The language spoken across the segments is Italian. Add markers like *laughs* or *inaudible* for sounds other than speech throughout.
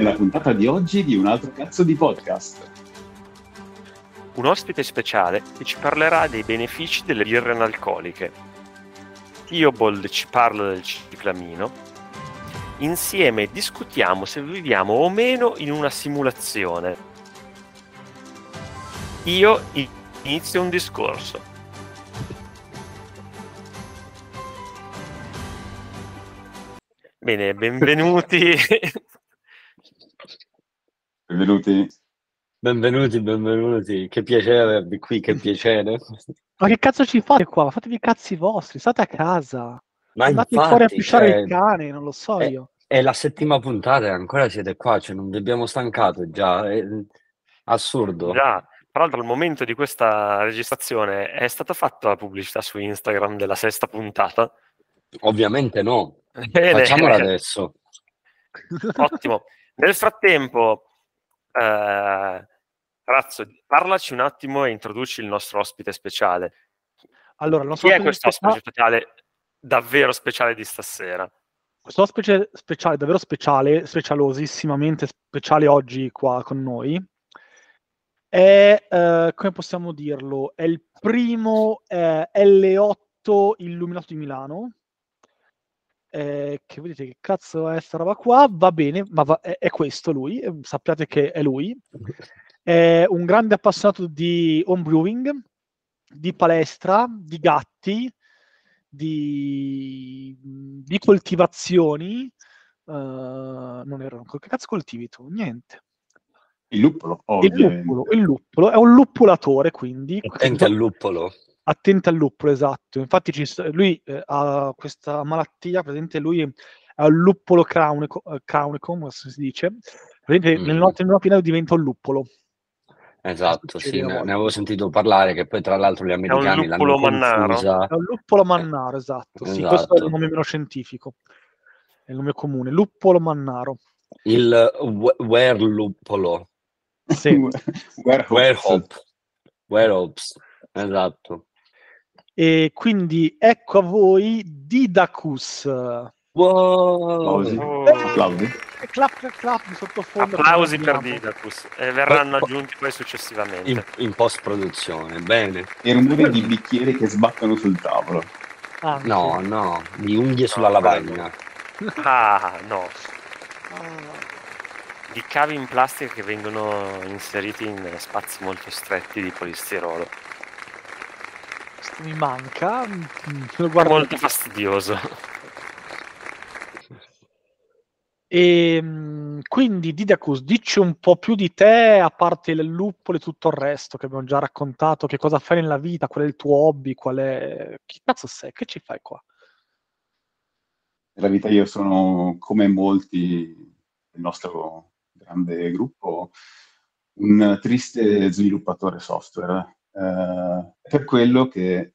nella puntata di oggi di un altro cazzo di podcast. Un ospite speciale che ci parlerà dei benefici delle birre analcoliche. Theobald ci parla del ciclamino. Insieme discutiamo se viviamo o meno in una simulazione. Io inizio un discorso. Bene, benvenuti. *laughs* Benvenuti. Benvenuti, benvenuti. Che piacere avervi qui, che *laughs* piacere. Ma che cazzo ci fate qua? Fatevi i cazzi vostri, state a casa. Ma Andate infatti, fuori a pisciare cioè, il cane, non lo so è, io. è la settima puntata e ancora siete qua, cioè non vi abbiamo stancato già, è assurdo. Già, tra l'altro al momento di questa registrazione è stata fatta la pubblicità su Instagram della sesta puntata. Ovviamente no, Bene. facciamola *laughs* adesso. Ottimo. Nel frattempo, eh, Razzo, parlaci un attimo e introduci il nostro ospite speciale. Allora, Chi è questo ospite specia- speciale davvero speciale di stasera? questo ospite speciale, davvero speciale, specialosissimamente speciale oggi qua con noi, è, eh, come possiamo dirlo, è il primo eh, L8 illuminato di Milano. Eh, che vedete che cazzo è sta roba qua? Va bene, ma va- è, è questo lui, eh, sappiate che è lui. È un grande appassionato di homebrewing, di palestra, di gatti, di, di coltivazioni. eh, non erano, che cazzo coltivi tu? Niente. Il luppolo, Il luppolo, il luppolo è un luppulatore, quindi Attenti al luppolo. Attento al luppolo, esatto. Infatti ci sta- lui eh, ha questa malattia, presente lui è un luppolo crauneco, eh, come si dice. Praticamente Mm. nel notte in pieno diventa un luppolo. Esatto, sì, ne, ne avevo sentito parlare che poi tra l'altro gli americani l'hanno luppolo mannaro. confusa. È un luppolo mannaro, esatto. Sì, questo è Esatto. il nome meno scientifico. È il nome comune, luppolo mannaro. Il we- werluppolo, Sì. *laughs* Werehop, werehops, esatto. E quindi ecco a voi Didacus. Wow! Applausi. Oh. Applausi. Clap clap clap di sottofondo. Applausi per. Didacus e verranno Poi- aggiunti poi successivamente. In, in post-produzione, bene. E rumori di bicchieri che sbattono sul tavolo. Anche. No, no, di unghie sulla No, lavagna. Ah, no. Ah, Di cavi in plastica che vengono inseriti in spazi molto stretti di polistirolo. Mi manca. Mm, lo guardo. Molto fastidioso. E, mm, quindi Didacus, dici un po' più di te, a parte il luppolo e tutto il resto che abbiamo già raccontato, che cosa fai nella vita, qual è il tuo hobby, qual è... Chi cazzo sei? Che ci fai qua? Nella vita io sono, come molti del nostro grande gruppo, un triste sviluppatore software. Eh, per quello che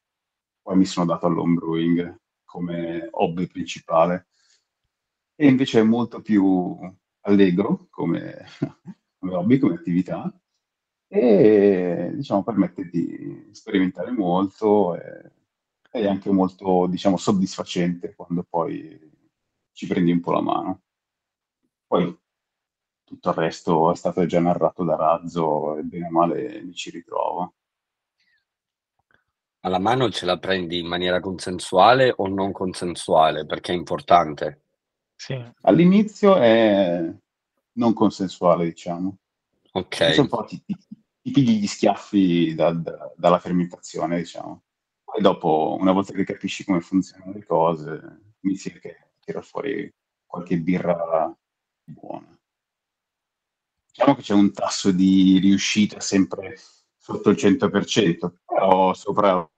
poi mi sono dato all'homebrewing come hobby principale. E invece è molto più allegro come, *laughs* come hobby, come attività, e diciamo permette di sperimentare molto e è anche molto, diciamo, soddisfacente quando poi ci prendi un po' la mano. Poi tutto il resto è stato già narrato da Razzo e bene o male mi ci ritrovo. Alla mano ce la prendi in maniera consensuale o non consensuale? Perché è importante. Sì. All'inizio è non consensuale, diciamo. Ok, Pensa un po' ti, ti- ti pigli gli schiaffi da- da- dalla fermentazione, diciamo. Poi dopo, una volta che capisci come funzionano le cose, inizi a tirare fuori qualche birra buona. Diciamo che c'è un tasso di riuscita sempre sotto il 100%, però sopra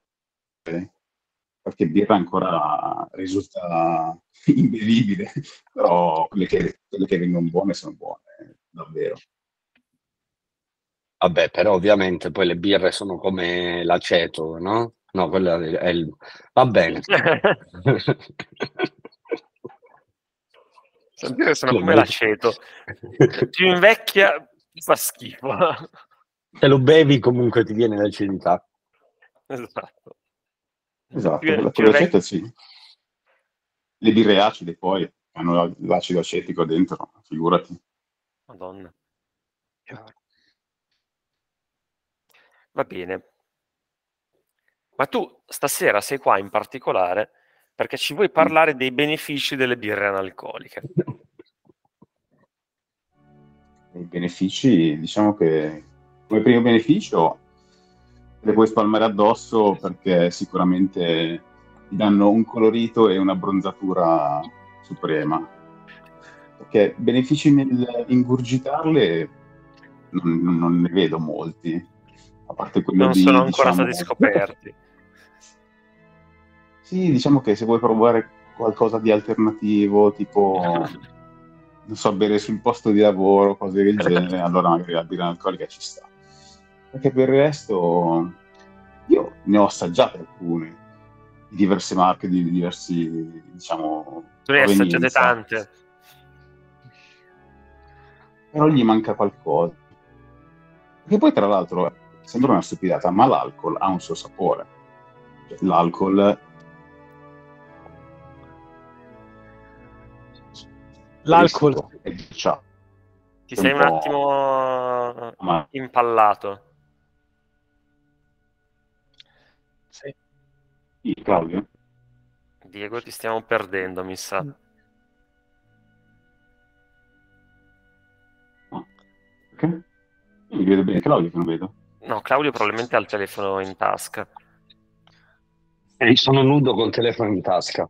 qualche birra ancora risulta *laughs* imbevibile, *laughs* però quelle che, quelle che vengono buone sono buone, davvero. vabbè, però ovviamente poi le birre sono come l'aceto, no? No, quello è il... Va bene. *laughs* Sentire sono come l'aceto. Più invecchia, più fa schifo. Se lo bevi comunque ti viene l'acidità. esatto. Esatto, Più- vec- l'aceto sì. Le birre acide poi hanno l'acido acetico dentro, figurati. Madonna. Va bene. Ma tu stasera sei qua in particolare perché ci vuoi parlare dei benefici delle birre analcoliche. I benefici, diciamo che come primo beneficio le puoi spalmare addosso perché sicuramente ti danno un colorito e una bronzatura suprema. Perché benefici nell'ingurgitarle non, non ne vedo molti, a parte quello non di... sono ancora diciamo, stati scoperti. *laughs* Sì, diciamo che se vuoi provare qualcosa di alternativo, tipo, *laughs* non so, bere sul posto di lavoro, cose del *laughs* genere, allora magari la birra alcolica ci sta. Perché per il resto io ne ho assaggiate alcune, di diverse marche, di diversi, diciamo... Tu ne hai assaggiate tante. Però gli manca qualcosa. Che poi, tra l'altro, sembra una stupidata, ma l'alcol ha un suo sapore. Cioè, L'alcol L'alcol. Ti sei un attimo impallato. Sì. sì, Claudio? Diego, ti stiamo perdendo, mi sa. Mm. Ok. Mi vedo bene, Claudio che non vedo. No, Claudio probabilmente ha il telefono in tasca. E sono nudo col telefono in tasca.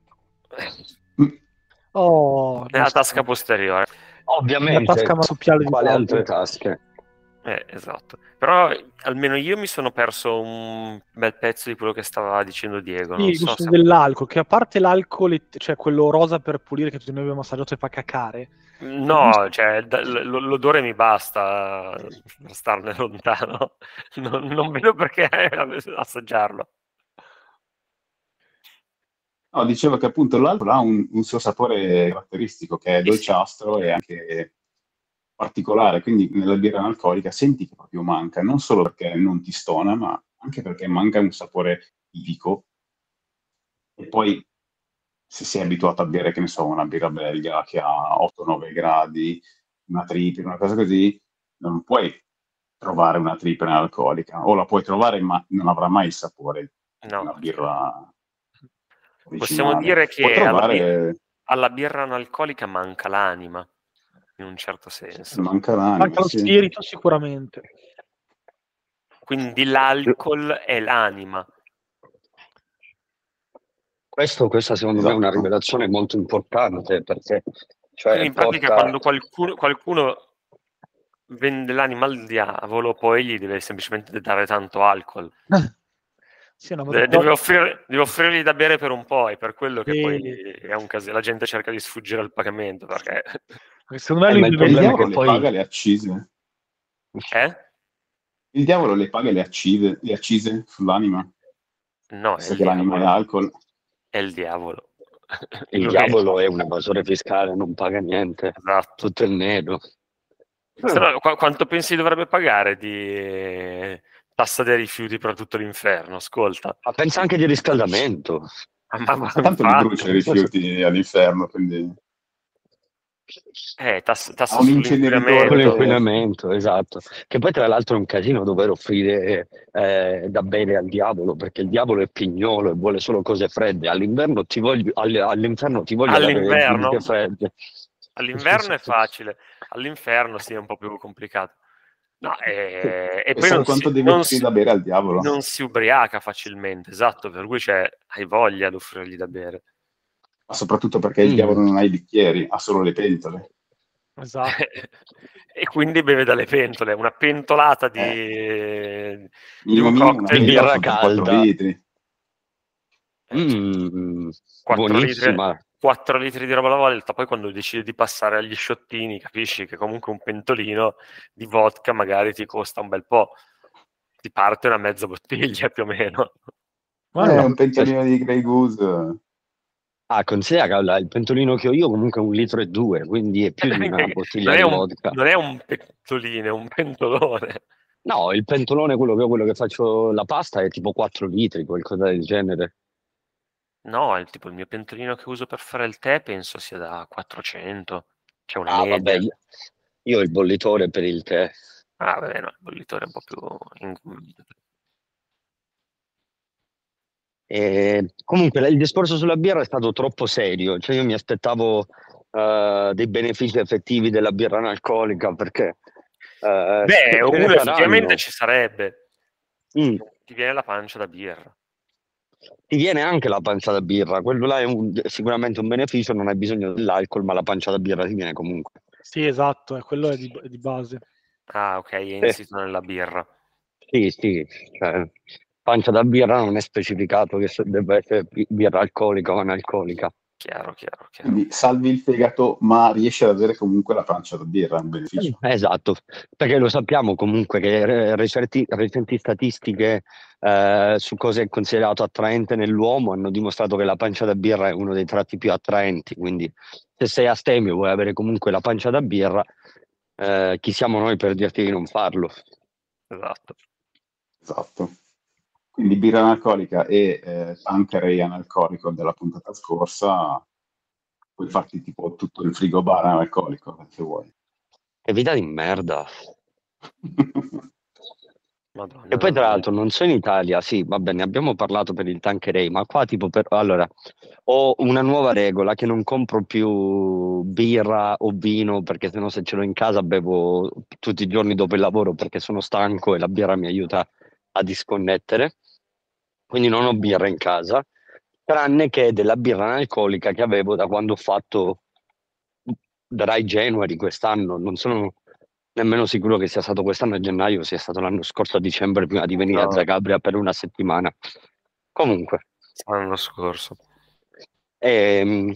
Oh, Nella tasca posteriore. Ovviamente, La tasca marsupiale di quale altre tasche? Eh, esatto. Però almeno io mi sono perso un bel pezzo di quello che stava dicendo Diego. Sì, Non il so se- dell'alcol, che a parte l'alcol, cioè quello rosa per pulire che tutti noi abbiamo assaggiato e fa cacare. No, cioè, d- l- l'odore mi basta per starne lontano. *laughs* Non, non vedo perché *laughs* assaggiarlo. No, dicevo che appunto l'alcol ha un, un suo sapore caratteristico che è dolciastro e anche particolare, quindi nella birra analcolica senti che proprio manca, non solo perché non ti stona, ma anche perché manca un sapore tipico. E poi se sei abituato a bere, che ne so, una birra belga che ha 8-9 gradi, una triple, una cosa così, non puoi trovare una triple analcolica, o la puoi trovare ma non avrà mai il sapore di No. una birra Possiamo originale. dire che Puoi alla trovare Alla birra analcolica manca l'anima, in un certo senso. manca l'anima, Manca lo sì. spirito sicuramente. Quindi l'alcol è l'anima. Questo, questa secondo me è una Esatto. rivelazione molto importante perché cioè, Quindi in pratica porta- quando qualcuno, qualcuno vende l'anima al diavolo, poi gli deve semplicemente dare tanto alcol. *laughs* Sì, no, Deve, deve offrire- deve offrirgli da bere per un po', è per quello che Sì. poi è un casino. La gente cerca di sfuggire al pagamento perché... secondo me Eh, lui ma il Il problema che le poi- paga le accise. Eh? Il diavolo le paga le accise, le accise sull'anima. No, è il l'anima è diavolo. alcol. È il diavolo. *laughs* il Lui- diavolo è un evasore fiscale, non paga niente, Esatto. tutto è nero. No, qu- quanto pensi dovrebbe pagare di tassa dei rifiuti per tutto l'inferno? Ascolta. Ma pensa anche di riscaldamento. Ah, ma- ma Tanto li brucia i rifiuti all'inferno, quindi eh, tass- tassa Ha un inceneritore l'inquinamento, esatto. Che poi tra l'altro è un casino dover offrire eh, da bere al diavolo, perché il diavolo è pignolo e vuole solo cose fredde. All'inverno ti voglio, all- all'inferno ti voglio All'inverno? bibite fredde. All'inverno è facile, all'inferno sì è un po' più complicato. No, e, e poi non quanto si, devi non, offrire si, da bere al diavolo. non si ubriaca facilmente, esatto, per cui c'è, hai voglia di offrirgli da bere. Ma soprattutto perché il Mm. diavolo non ha i bicchieri, ha solo le pentole. Esatto. *laughs* e quindi beve dalle pentole, una pentolata di, di un cocktail di birra calda. litri. Mm, 4 litri, buonissima. 4 litri di roba alla volta, poi quando decidi di passare agli sciottini capisci che comunque un pentolino di vodka magari ti costa un bel po', ti parte una mezza bottiglia *laughs* più o meno. Ma Eh, no, un pentolino di Grey Goose. Ah, considera che il pentolino che ho io comunque è un litro e due, quindi è più di una bottiglia *laughs* non, è di un, vodka. non è un pentolino, è un pentolone. No, il pentolone, quello che, quello che faccio la pasta, è tipo 4 litri, qualcosa del genere. No, è il tipo il mio pentolino che uso per fare il tè penso sia da 400. C'è una Ah, media. vabbè, io, ho il bollitore per il tè. Ah, beh, no, il bollitore è un po' più. E comunque il discorso sulla birra è stato troppo serio, cioè io mi aspettavo uh, dei benefici effettivi della birra analcolica perché... Uh, Beh, uno effettivamente ci sarebbe. Mm. Ti viene la pancia da birra. Ti viene anche la pancia da birra, quello là è un, sicuramente un beneficio, non hai bisogno dell'alcol, ma la pancia da birra ti viene comunque. Sì, esatto, è quello è di, è di base. Ah, ok, è insito eh. nella birra. Sì, sì, cioè, pancia da birra non è specificato che deve essere birra alcolica o analcolica. Chiaro, chiaro, chiaro. Quindi salvi il fegato, ma riesci ad avere comunque la pancia da birra, un beneficio. Esatto, perché lo sappiamo comunque che recenti, recenti statistiche eh, su cosa è considerato attraente nell'uomo hanno dimostrato che la pancia da birra è uno dei tratti più attraenti, quindi se sei astemio e vuoi avere comunque la pancia da birra, eh, chi siamo noi per dirti di non farlo? Esatto. Esatto. Quindi birra analcolica e eh, Tanqueray analcolico della puntata scorsa, puoi farti tipo tutto il frigo bar analcolico se vuoi. Che vita di merda. *laughs* Madonna, e poi tra l'altro non so in Italia, sì, va bene, abbiamo parlato per il Tanqueray, ma qua tipo per... Allora, ho una nuova regola che non compro più birra o vino perché sennò se ce l'ho in casa bevo tutti i giorni dopo il lavoro perché sono stanco e la birra mi aiuta a disconnettere quindi non ho birra in casa, tranne che della birra analcolica che avevo da quando ho fatto Dry January quest'anno, non sono nemmeno sicuro che sia stato quest'anno a gennaio, sia stato l'anno scorso a dicembre prima di venire no. a Zagabria per una settimana. Comunque. L'anno scorso. E, ehm,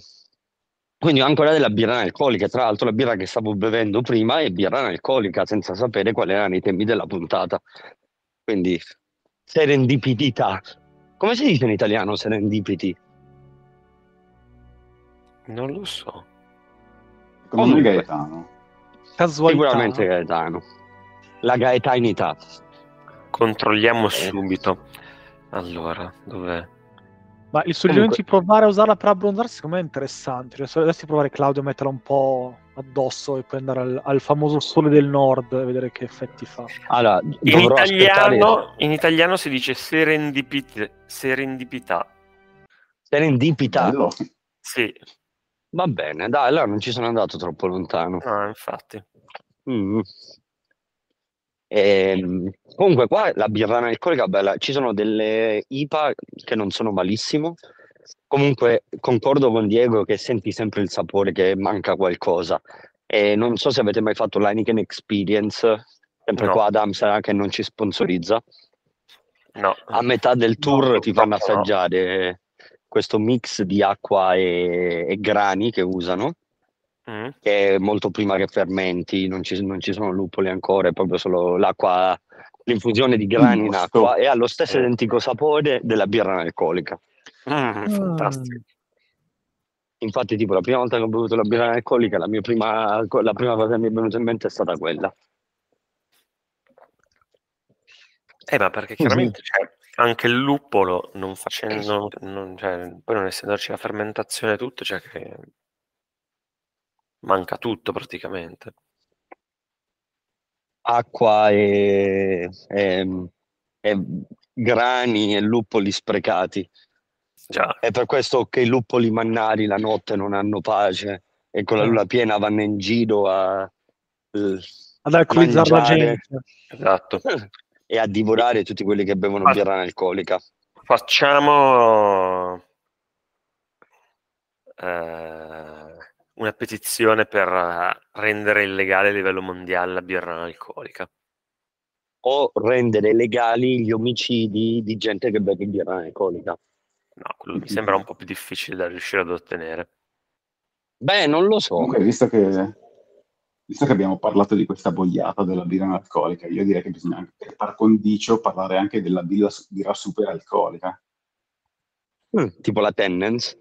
quindi ho ancora della birra analcolica, tra l'altro la birra che stavo bevendo prima è birra analcolica senza sapere quali erano i temi della puntata. Quindi serendipità. Come si dice in italiano serendipity? Non lo so. Come Gaetano. Casualità. Sicuramente Gaetano. La gaetainità. Controlliamo eh. subito. Allora, dov'è? Ma il suggerimento di provare a usarla per abbronzarsi secondo me è interessante. Cioè, se dovessi provare Claudio a metterla un po' addosso e poi andare al, al, famoso sole del nord e vedere che effetti fa. Allora, in, italiano, in italiano, si dice serendipit- serendipità. Serendipità? Bello. Sì. Va bene, dai, allora non ci sono andato troppo lontano. No, infatti. Mm. E, ehm, comunque qua la birra analcolica bella, ci sono delle IPA che non sono malissimo, Comunque concordo con Diego che senti sempre il sapore che manca qualcosa. E non so se avete mai fatto l'Heineken Experience, sempre no. qua ad Amsterdam che non ci sponsorizza. No. A metà del tour no, ti fanno assaggiare questo mix di acqua e, e grani che usano, mm. che è molto prima che fermenti, non ci, non ci sono lupoli ancora, è proprio solo l'acqua, l'infusione di grani in acqua e ha lo stesso identico sapore della birra analcolica. Ah, fantastico. Infatti, tipo, la prima volta che ho bevuto la birra alcolica, la, mia prima, la prima cosa che mi è venuta in mente è stata quella. Eh, ma perché chiaramente cioè, anche il luppolo, non facendo, non, cioè, poi non essendoci la fermentazione tutto, cioè che manca tutto praticamente. Acqua e, e, e grani e luppoli sprecati. Già. È per questo che i luppoli mannari la notte non hanno pace e con la luna piena vanno in giro a, eh, ad alcolizzare la gente. Esatto. *laughs* E a divorare tutti quelli che bevono Fa- birra analcolica. Facciamo eh, una petizione per rendere illegale a livello mondiale la birra analcolica. O rendere legali gli omicidi di gente che beve birra analcolica. No, quello mi sembra un po' più difficile da riuscire ad ottenere. Beh, non lo so. Comunque, visto che, visto che abbiamo parlato di questa bogliata della birra analcolica, io direi che bisogna anche, per par condicio, parlare anche della birra, birra super alcolica. Mm, tipo la Tennens?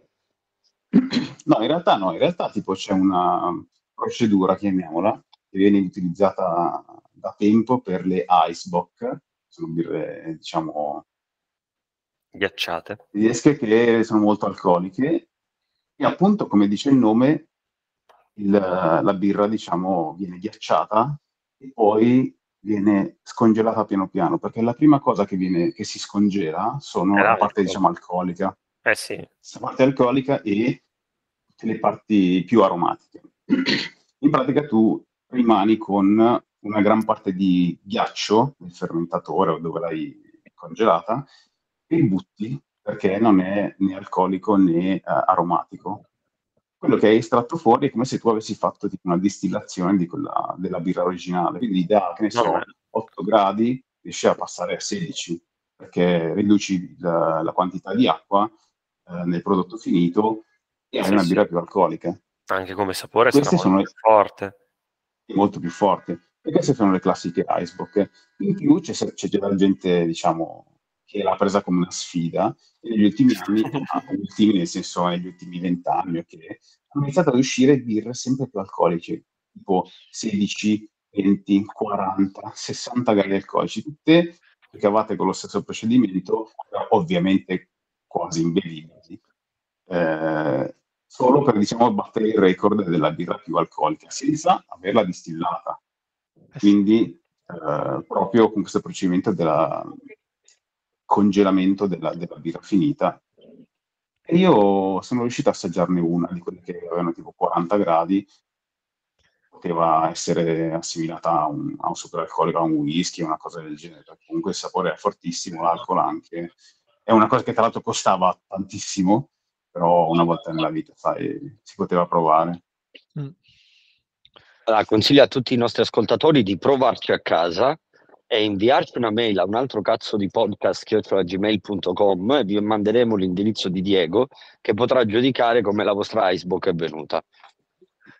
No, in realtà no, in realtà tipo c'è una procedura, chiamiamola, che viene utilizzata da tempo per le Icebox, sono birre, diciamo, Ghiacciate. tedesche che sono molto alcoliche e appunto, come dice il nome, il, la birra, diciamo, viene ghiacciata e poi viene scongelata piano piano, perché la prima cosa che, viene, che si scongela sono la parte, diciamo, alcolica. Eh sì. La parte alcolica e le parti più aromatiche. In pratica tu rimani con una gran parte di ghiaccio nel fermentatore o dove l'hai congelata e butti perché non è né alcolico né uh, aromatico. Quello che hai estratto fuori è come se tu avessi fatto tipo, una distillazione di quella, della birra originale, quindi da che ne so, no. 8 gradi riesci a passare a 16 perché riduci la, la quantità di acqua uh, nel prodotto finito e hai una birra più alcolica. Anche come sapore Queste sarà molto più forte. Molto più forte. E queste sono le classiche icebox. In più c'è, c'è della gente, diciamo, che l'ha presa come una sfida e negli ultimi anni, *laughs* negli ultimi, nel senso negli ultimi vent'anni, okay, hanno iniziato ad uscire birre sempre più alcolici, tipo 16, 20, 40, 60 gradi alcolici, tutte ricavate con lo stesso procedimento, ovviamente quasi imbevibili. Eh, solo per diciamo, battere il record della birra più alcolica, senza averla distillata. Eh Quindi eh, proprio con questo procedimento del congelamento della, della, birra finita. E io sono riuscito a assaggiarne una di quelle che avevano tipo 40 gradi, poteva essere assimilata a un, a un superalcolico, a un whisky, una cosa del genere. Comunque il sapore è fortissimo, l'alcol anche. È una cosa che tra l'altro costava tantissimo, però una volta nella vita, sai, si poteva provare. Mm. Allora, consiglio a tutti i nostri ascoltatori di provarci a casa e inviarci una mail a un altro cazzo di podcast gmail.com e vi manderemo l'indirizzo di Diego che potrà giudicare come la vostra icebook è venuta.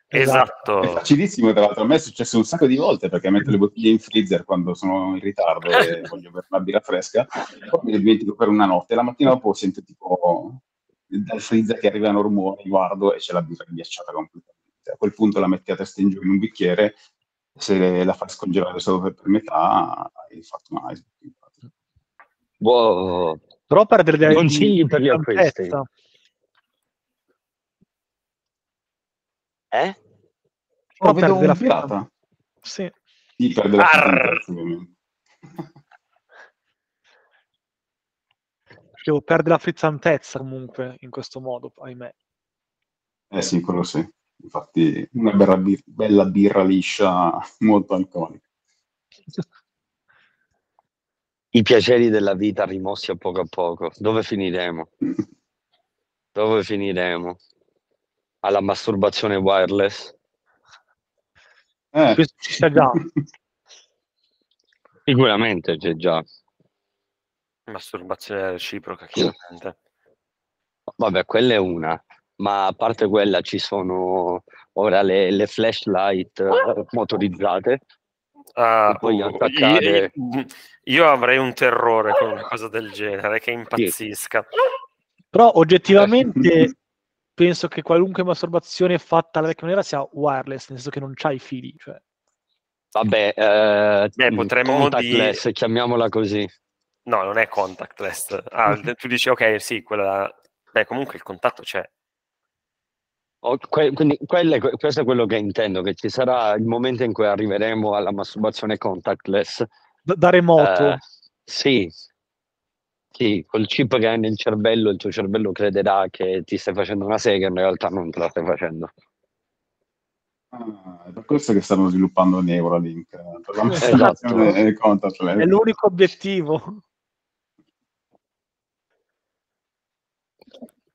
Esatto. È facilissimo, tra l'altro. A me è successo un sacco di volte perché metto le bottiglie in freezer quando sono in ritardo e *laughs* voglio bere una birra fresca, poi mi dimentico per una notte. La mattina dopo sento tipo dal freezer che arrivano rumori, guardo e c'è la birra ghiacciata completamente a quel punto la metti a testa in giù in un bicchiere, se la fai scongelare solo per, metà, hai fatto un iceberg. Wow. Però perdere dei consigli per gli acquisti. Eh? Oh, vedo un pirata. Sì. Sì, perde la frizzante, perde la frizzantezza comunque in questo modo, ahimè. Eh sì, quello sì. Infatti, una bella, bir- bella birra liscia, *laughs* molto alcolica. I piaceri della vita rimossi a poco a poco. Dove finiremo? *laughs* Dove finiremo? Alla masturbazione wireless? Eh. Questo ci sta già. *laughs* Sicuramente c'è già. Masturbazione reciproca, chiaramente. Vabbè, quella è una ma a parte quella ci sono ora le, le flashlight uh, motorizzate. Uh, puoi attaccare... io, io, avrei un terrore con una cosa del genere che impazzisca. Sì. Però oggettivamente penso che qualunque masturbazione fatta alla vecchia maniera sia wireless, nel senso che non c'hai i fili. Cioè. Vabbè, eh, Beh, potremmo dire... chiamiamola così. No, non è contactless. Ah, *laughs* tu dici, ok, sì, quella... Beh, comunque il contatto c'è. Quindi quelle, questo è quello che intendo, che ci sarà il momento in cui arriveremo alla masturbazione contactless. Da, da remoto? Eh, sì, sì, col chip che hai nel cervello, il tuo cervello crederà che ti stai facendo una sega, in realtà non te la stai facendo. Ah, è per questo che stanno sviluppando Neuralink, per *laughs* la esatto. contactless. È l'unico obiettivo.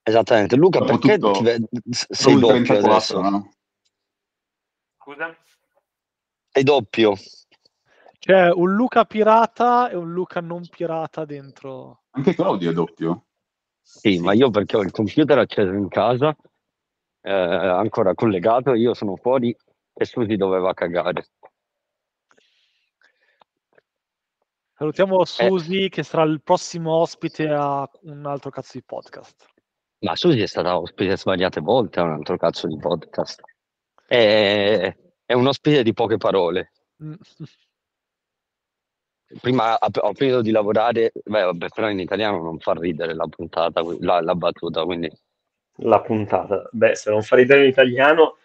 Esattamente. Luca, Dopo perché tutto, ti... sei doppio 34, adesso? No? Scusa? Sei doppio. C'è un Luca pirata e un Luca non pirata dentro. Anche Claudio è doppio. Sì, sì. ma io perché ho il computer acceso in casa, eh, ancora collegato, io sono fuori e Susi doveva cagare. Salutiamo eh. Susi eh. che sarà il prossimo ospite a un altro cazzo di podcast. Ma Susi è stata ospite svariate volte a un altro cazzo di podcast. È, è un ospite di poche parole. Mm. Prima ho finito di lavorare, beh, vabbè, però in italiano non fa ridere la puntata, la, la battuta, quindi... La puntata. Beh, se non fa ridere in italiano,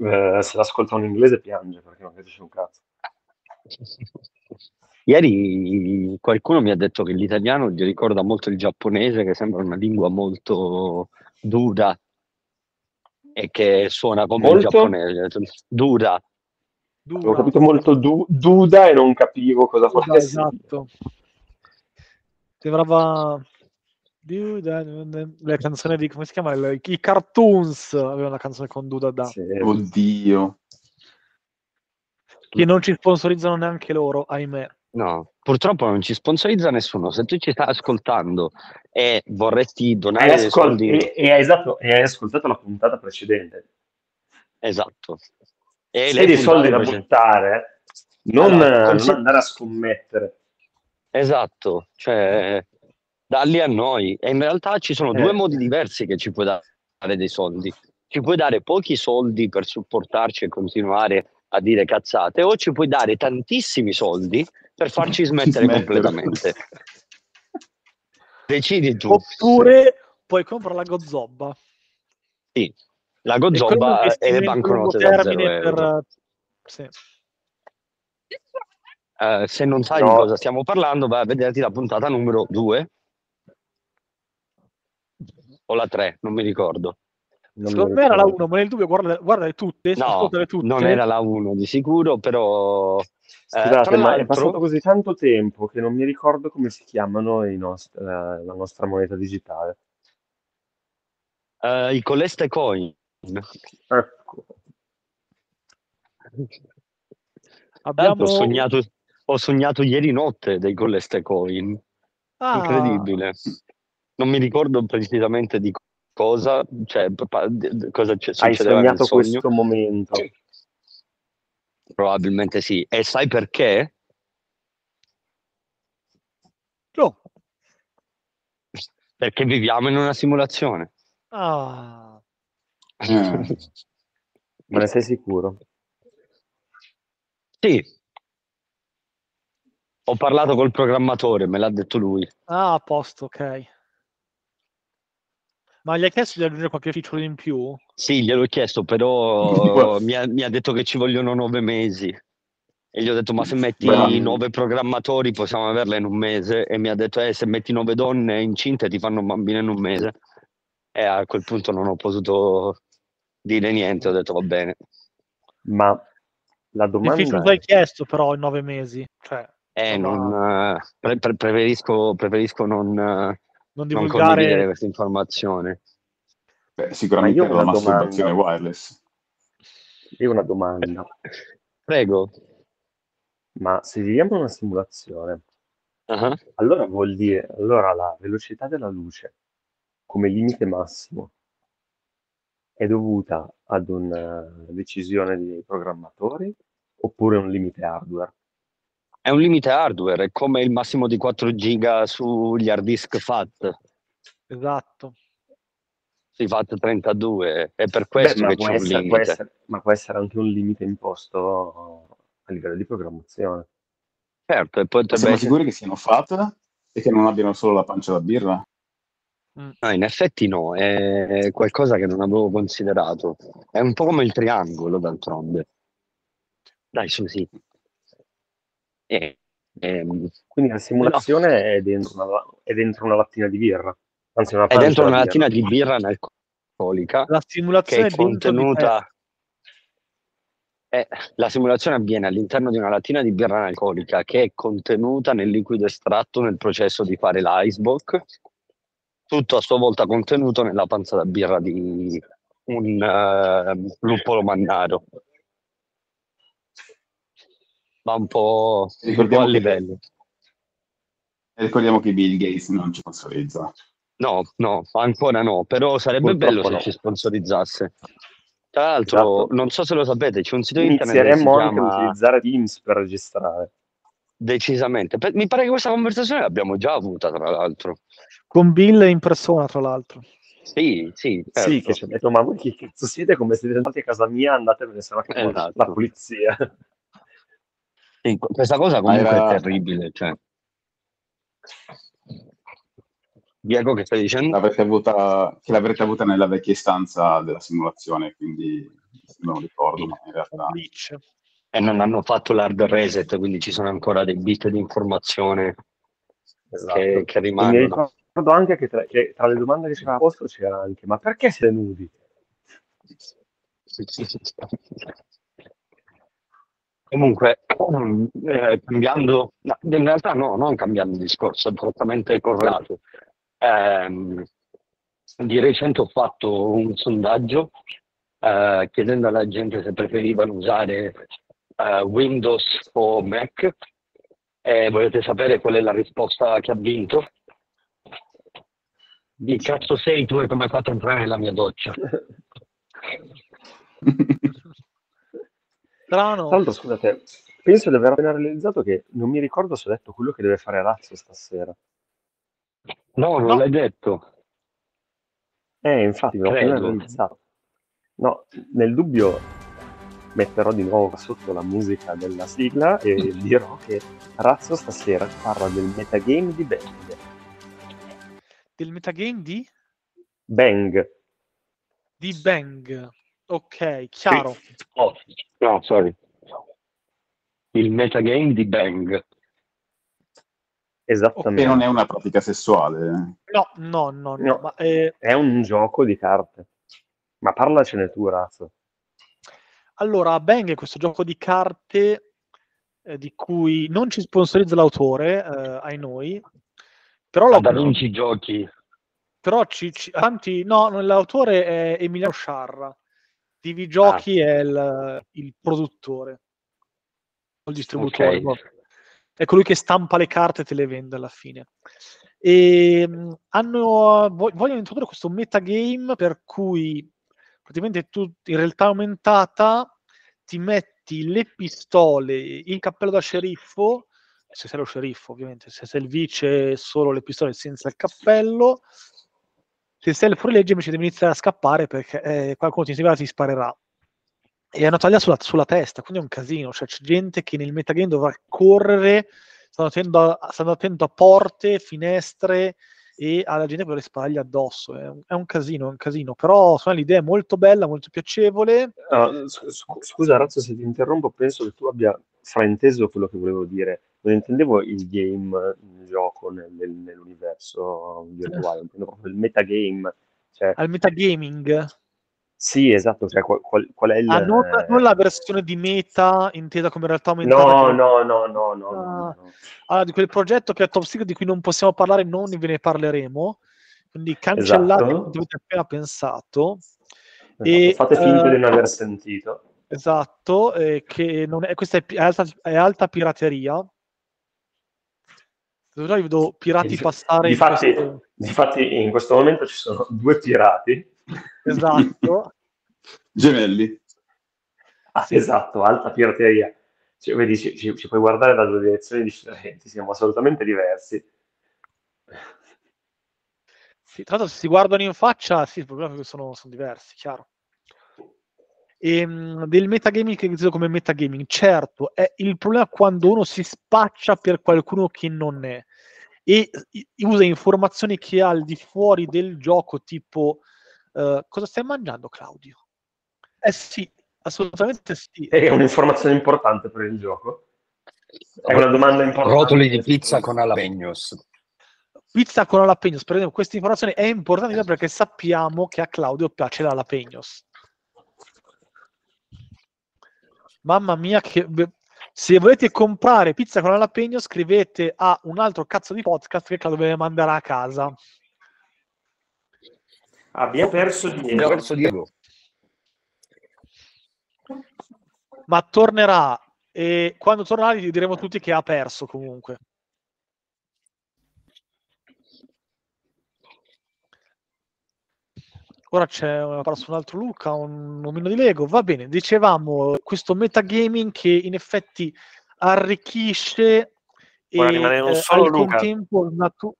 eh, se l'ascolta un inglese piange perché non capisce un cazzo. *laughs* Ieri qualcuno mi ha detto che l'italiano gli ricorda molto il giapponese, che sembra una lingua molto dura e che suona come Molto? il giapponese. Dura. Dura. Ho capito molto du- Duda e non capivo cosa fosse. esatto. Sembrava Duda, le canzoni di come si chiama? Le- I cartoons avevano una canzone con Duda da Sì. Oddio. che non ci sponsorizzano neanche loro, ahimè. No, purtroppo non ci sponsorizza nessuno. Se tu ci stai ascoltando e vorresti donare dei ascol- soldi, e, e hai esatto, e hai ascoltato la puntata precedente. esatto. E Se hai dei soldi da puntate precedenti- buttare, non, Allora, non andare a scommettere. Esatto, cioè dalli a noi. E in realtà ci sono Eh. due modi diversi che ci puoi dare dei soldi. Ci puoi dare pochi soldi per supportarci e continuare a dire cazzate, o ci puoi dare tantissimi soldi per farci smettere Smettere. completamente. Decidi tu. Oppure puoi comprare la Gozobba. Sì, la Gozobba e le banconote da per... Sì. Eh, se non sai No. di cosa stiamo parlando, vai a vederti la puntata numero 2 o la 3, non mi ricordo. Non Secondo me era la ricordo. 1, ma nel dubbio guarda, guardale tutte, No, tutte. non era la 1 di sicuro, però eh, Scusate, tra ma è passato così tanto tempo che non mi ricordo come si chiamano i nost- eh, la nostra moneta digitale. eh, i Coleste Coin. Ecco. Abbiamo... Ho sognato, ho sognato ieri notte dei Coleste Coin. Ah, Incredibile. Non mi ricordo precisamente di cosa, cioè d- d- cosa c- Hai sognato sogno. questo momento. Probabilmente sì. E sai perché? no. Perché viviamo in una simulazione. Ah. *laughs* Ma ne sei sicuro? Sì. Ho parlato col programmatore, me l'ha detto lui. ah, a posto, ok. Ma gli hai chiesto di aggiungere qualche feature in più? Sì, gliel'ho chiesto, però mi ha, mi ha detto che ci vogliono nove mesi. E gli ho detto, ma se metti Beh. nove programmatori possiamo averla in un mese. E mi ha detto, eh, se metti nove donne incinte ti fanno un bambino in un mese. E a quel punto non ho potuto dire niente, ho detto va bene. Ma la domanda feature è, l'hai chiesto però in nove mesi. Cioè, Eh, No, non, eh, pre- pre- preferisco, preferisco non, non non divulgare... condividere questa informazione. Beh, sicuramente Ma io ho la una masturbazione domanda. wireless. io ho una domanda. Prego. Ma se viviamo una simulazione, Ah, allora vuol dire, allora la velocità della luce come limite massimo è dovuta ad una decisione dei programmatori oppure un limite hardware? È un limite hardware, è come il massimo di 4 giga sugli hard disk FAT. Esatto. Si FAT 32, è per questo Beh, ma che può c'è un essere, può limite. essere- ma può essere anche un limite imposto a livello di programmazione. Certo, e potrebbe Siamo essere- sicuri che siano FAT e che non abbiano solo la pancia da birra? No, in effetti no, è qualcosa che non avevo considerato. È un po' come il triangolo, d'altronde. Dai, su, sì. E, ehm, Quindi la simulazione è, dentro una, è dentro una lattina di birra, anzi una è dentro una birra. lattina di birra analcolica La che simulazione è contenuta. eh, la simulazione avviene all'interno di una lattina di birra analcolica che è contenuta nel liquido estratto nel processo di fare l'icebox, tutto a sua volta contenuto nella panza da birra di un eh, luppolo mannaro. Va un po', un po' a che- livello. E ricordiamo che Bill Gates non ci sponsorizza. No, no, ancora no, però sarebbe Purtroppo bello se no. ci sponsorizzasse. Tra l'altro, Esatto. non so se lo sapete, c'è un sito internet che si Inizieremmo anche a chiama utilizzare Teams per registrare. decisamente. Mi pare che questa conversazione l'abbiamo già avuta, tra l'altro. Con Bill in persona, tra l'altro. Sì, sì, Sì, certo. che ci ha detto, ma voi chi cazzo siete? Come siete andati a casa mia? Andatevene, se no Esatto. la polizia. Sì, questa cosa comunque era- è terribile. Cioè. Diego, che stai dicendo? L'avrete avuta, che l'avrete avuta nella vecchia istanza della simulazione, quindi non ricordo, ma in realtà... E non hanno fatto l'hard reset, quindi ci sono ancora dei bit di informazione Esatto. che, che E mi rimangono. ricordo anche che tra, che tra le domande che c'era a posto c'era anche ma perché siete nudi? *laughs* Comunque, *clears throat* eh, cambiando, no, in realtà no, non cambiando discorso, è perfettamente correlato. Ehm, di recente ho fatto un sondaggio eh, chiedendo alla gente se preferivano usare eh, Windows o Mac e volete sapere qual è la risposta che ha vinto? Di cazzo sei tu e come hai fatto a entrare nella mia doccia? *laughs* Strano. Tra l'altro, scusate, penso di aver appena realizzato che non mi ricordo se ho detto quello che deve fare Razzo stasera. No, non No. l'hai detto. Eh, infatti, mi ho appena realizzato. No, nel dubbio metterò di nuovo qua sotto la musica della sigla e *laughs* dirò che Razzo stasera parla del metagame di Bang. Del metagame di? Bang. Di Bang. Ok, chiaro. Oh, no, sorry. Il metagame di Bang. Esattamente. E non è una pratica sessuale. No, no, no, no. No. Ma, eh, È un gioco di carte. Ma parlacene tu, Razzo. allora, Bang è questo gioco di carte eh, di cui non ci sponsorizza l'autore, eh, ai noi, però, la- Da Vinci Giochi. però ci, ci- tanti, no, non- l'autore è Emiliano Sciarra, Divi Giochi è il, il produttore, il distributore, Ok. boh. è colui che stampa le carte e te le vende alla fine. E mh, hanno, vo- vogliono introdurre questo metagame per cui praticamente tu in realtà aumentata ti metti le pistole, il cappello da sceriffo, se sei lo sceriffo ovviamente, se sei il vice solo le pistole senza il cappello, se il fuorilegge invece devi iniziare a scappare perché eh, qualcuno ti inseguirà ti sparerà. E hanno tagliato sulla, sulla testa, quindi è un casino, cioè c'è gente che nel metagame dovrà correre, stanno attento a, stanno attento a porte, finestre e alla gente per le sparargli addosso. È un, è un casino, è un casino, però insomma, l'idea è molto bella, molto piacevole. Ah, sc- sc- scusa, Razzo, se ti interrompo, penso che tu abbia frainteso quello che volevo dire. Non intendevo il game, il gioco nel- nel- nell'universo virtuale, intendo proprio il metagame. Cioè, Al metagaming, sì, esatto, cioè, qual, qual- qual è il... ah, non, non la versione di meta intesa come realtà aumentata. No, che- no, no, no, no, Ah. no. Allora, di quel progetto che è Top Secret di cui non possiamo parlare, non ve ne parleremo. Quindi cancellate Esatto. quanto avete appena pensato. Esatto, E, Fate finta eh, di non aver sentito. Esatto, eh, che non è, questa è, è alta, è alta pirateria. Io vedo pirati passare in Difatti, questo- difatti in questo momento ci sono due pirati. Esatto. *laughs* Gemelli. Ah, Sì. Esatto, alta pirateria. Cioè, vedi, ci, ci- ci puoi guardare da due direzioni differenti, siamo assolutamente diversi. Sì, tra l'altro, se si guardano in faccia, sì, il problema è che sono, sono diversi, chiaro. Ehm, del metagaming che inteso come metagaming, certo, è il problema quando uno si spaccia per qualcuno che non è e usa informazioni che ha al di fuori del gioco, tipo eh, cosa stai mangiando, Claudio? Eh sì, assolutamente sì. È un'informazione importante per il gioco? È una domanda importante. Rotoli di pizza con jalapenos. Pizza con jalapenos, per esempio, questa informazione è importante perché sappiamo che a Claudio piace la Mamma mia, che... se volete comprare pizza con jalapenos, scrivete a un altro cazzo di podcast che Claudio ve ne manderà a casa. Abbiamo perso Abbiamo perso Diego. Ma tornerà e quando tornerà gli diremo tutti che ha perso comunque. Ora c'è su un altro Luca, un omino di Lego. Va bene, dicevamo questo metagaming che in effetti arricchisce Può e eh, al contempo natu-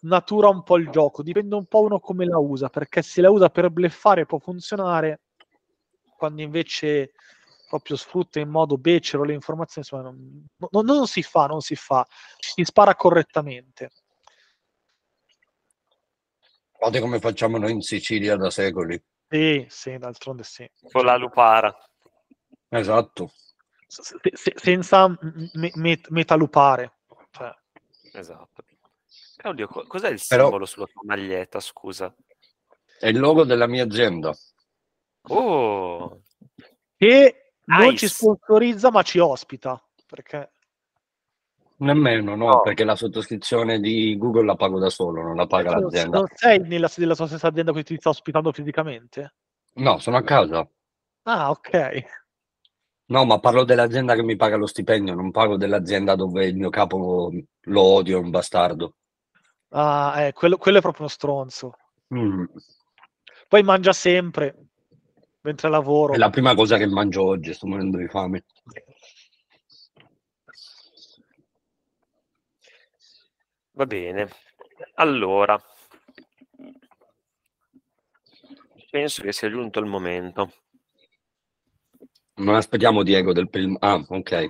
natura un po' il gioco. Dipende un po' uno come la usa, perché se la usa per bleffare può funzionare, quando invece proprio sfrutta in modo becero le informazioni, insomma, non, non- non si fa, non si fa, si spara correttamente. Fate come facciamo noi in Sicilia da secoli. Sì, sì, d'altronde sì. Con la lupara. Esatto. Se- se- senza me- met- metalupare. Cioè, Esatto. Claudio, co- cos'è il Però- simbolo sulla tua maglietta, scusa? È il logo della mia azienda. Oh, che non ci sponsorizza, ma ci ospita. Perché Nemmeno, no, No. perché la sottoscrizione di Google la pago da solo, non la paga non, l'azienda. non sei nella sede della tua stessa azienda che ti sta ospitando fisicamente? No, sono a casa. Ah, ok. No, ma parlo dell'azienda che mi paga lo stipendio, non pago dell'azienda dove il mio capo lo odio, è un bastardo. Ah, eh, quello, quello è proprio uno stronzo. Mm. Poi mangia sempre mentre lavoro. È la prima cosa che mangio oggi, sto morendo di fame. Va bene. Allora, penso che sia giunto il momento. Non aspettiamo Diego del primo. Ah, ok.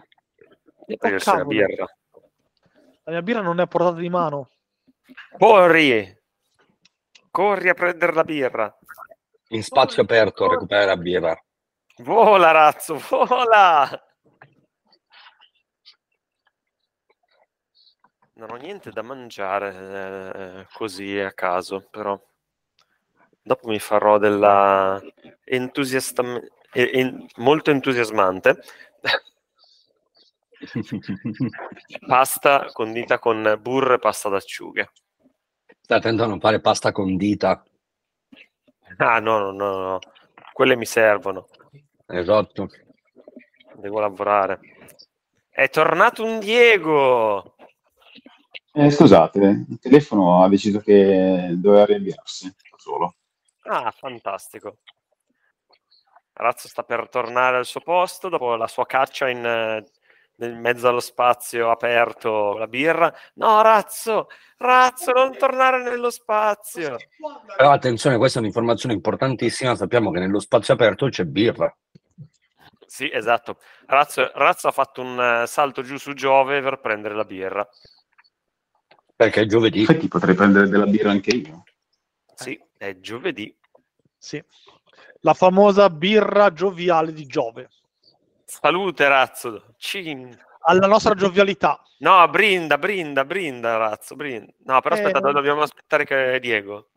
prendersi la birra. La mia birra non è a portata di mano. Corri! Corri a prendere la birra. In spazio aperto a recuperare la birra. Vola, razzo, vola! Non ho niente da mangiare eh, così a caso, però dopo mi farò della entusiasta e- en- molto entusiasmante *laughs* pasta condita con burro e pasta d'acciughe. Stai attento a non fare pasta condita. Ah, no, no, no, no. Quelle mi servono. Esatto. Devo lavorare. È tornato un Diego! Eh, scusate, il telefono ha deciso che doveva riavviarsi da solo. Ah, fantastico. Razzo sta per tornare al suo posto dopo la sua caccia in, eh, nel mezzo allo spazio aperto la birra. No, Razzo, Razzo, non tornare nello spazio. Però attenzione, questa è un'informazione importantissima. Sappiamo che nello spazio aperto c'è birra. Sì, esatto. Razzo, Razzo ha fatto un eh, salto giù su Giove per prendere la birra. Perché è giovedì. Infatti potrei prendere della birra anche io. Sì, è giovedì. Sì. La famosa birra gioviale di Giove. Salute, Razzo. Cin. Alla nostra giovialità. No, brinda, brinda, brinda, Razzo, brinda. No, però Eh, aspetta, dobbiamo aspettare che Diego.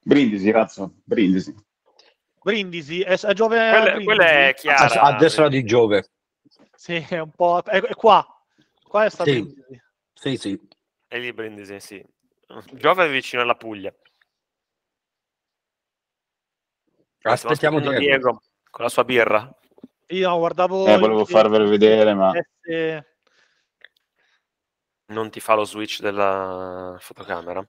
Brindisi, razzo, brindisi. Brindisi, è, è Giove a Quella, Brindisi? quella è chiara. A destra di Giove. Sì, è un po'... È, è qua. Qua è sta Sì. Sì, sì. È lì Brindisi, sì. Giove è vicino alla Puglia. Stiamo Aspettiamo Diego. Diego con la sua birra. Io guardavo... Eh, volevo il- farvelo vedere, ma eh, Non ti fa lo switch della fotocamera?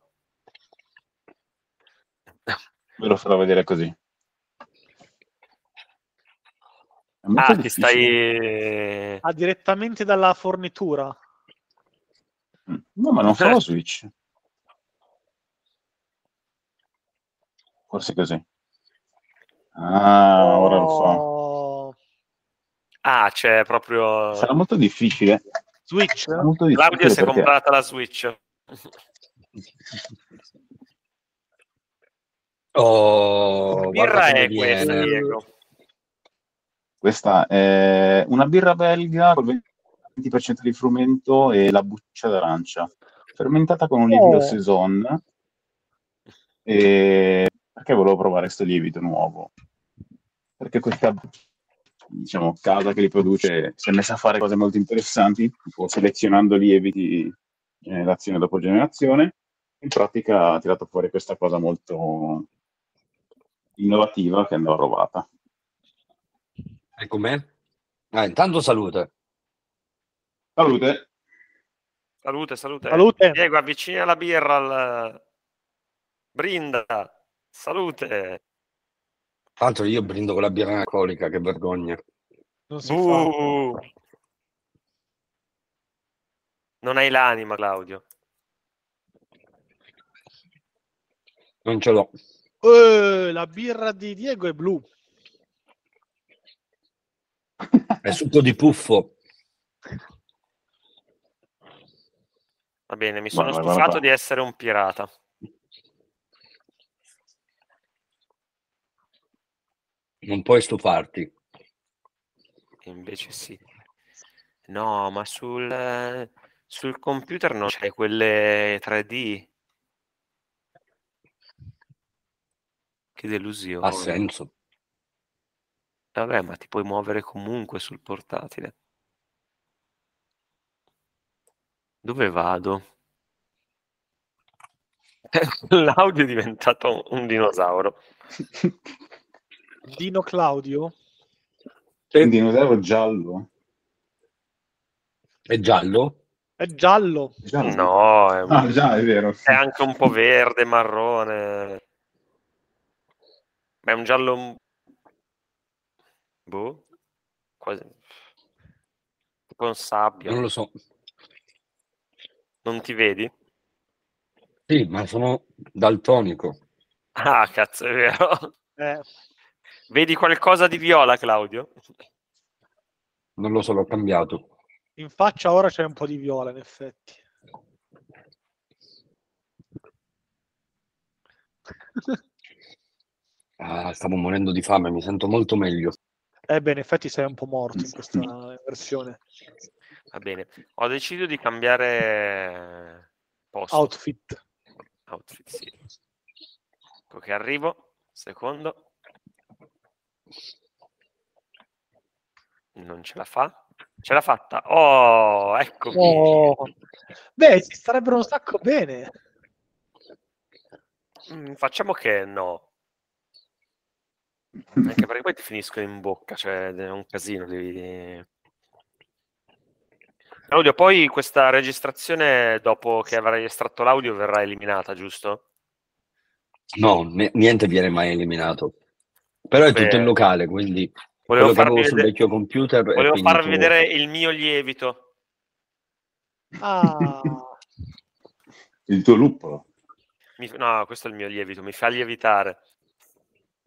ve lo farò vedere così. Ah, ti stai... ah, direttamente dalla fornitura. No, ma non fa lo switch. Forse così. Ah, ora lo fa. Oh, Ah, c'è proprio... Sarà molto difficile. Switch? Sarà molto difficile Claudio si è perché- comprata la Switch. Oh, Che birra è questa. Diego? Questa è una birra belga con il 20% di frumento e la buccia d'arancia, fermentata con un lievito Oh. saison. E perché volevo provare questo lievito nuovo? Perché questa diciamo, casa che li produce si è messa a fare cose molto interessanti, tipo selezionando lieviti generazione dopo generazione. In pratica ha tirato fuori questa cosa molto innovativa che andava provata. E com'è? Ah, intanto salute. Salute! Salute, salute. Salute. Diego, avvicina la birra al... Brinda. Salute. Tra l'altro io brindo con la birra alcolica, che vergogna. Non si fa. Buh. Non hai l'anima, Claudio. Non ce l'ho. Eh, la birra di Diego è blu. È succo di puffo. Va bene, mi sono Guarda, guarda stufato qua. di essere un pirata. Non puoi stufarti. Invece sì. No, ma sul, sul computer non c'è quelle 3D. Che delusione. Ha senso. Vabbè, ma ti puoi muovere comunque sul portatile. Dove vado? *laughs* L'audio è diventato un dinosauro. Dino Claudio? Un dinosauro giallo. È giallo? È giallo. Giallo. No, è, Ah, già, è vero. è anche un po' verde, marrone. Ma è un giallo... Boh. Quasi... Con sabbia. Non lo so. Non ti vedi? Sì, ma sono daltonico. Ah, cazzo, è vero. Eh, Vedi qualcosa di viola, Claudio? Non lo so, l'ho cambiato. in faccia ora c'è un po' di viola, in effetti. Ah, stavo morendo di fame, mi sento molto meglio. Eh beh, in effetti sei un po' morto in questa *clears throat* versione. Va bene. Ho deciso di cambiare posto. Outfit. Outfit, sì. Ecco che arrivo. Secondo. Non ce la fa. Ce l'ha fatta. Oh, eccomi. Oh. Beh, ci starebbero un sacco bene. Mm, facciamo che no. Anche perché poi ti finiscono in bocca, cioè è un casino. Devi... Claudio, poi questa registrazione, dopo che avrai estratto l'audio, verrà eliminata, giusto? No, ne- niente viene mai eliminato. Però è Beh, tutto in locale, quindi Volevo farvi, sul vedere, vecchio computer volevo farvi vedere il mio lievito. Ah, Il tuo luppolo. Mi- no, questo è il mio lievito, mi fa lievitare.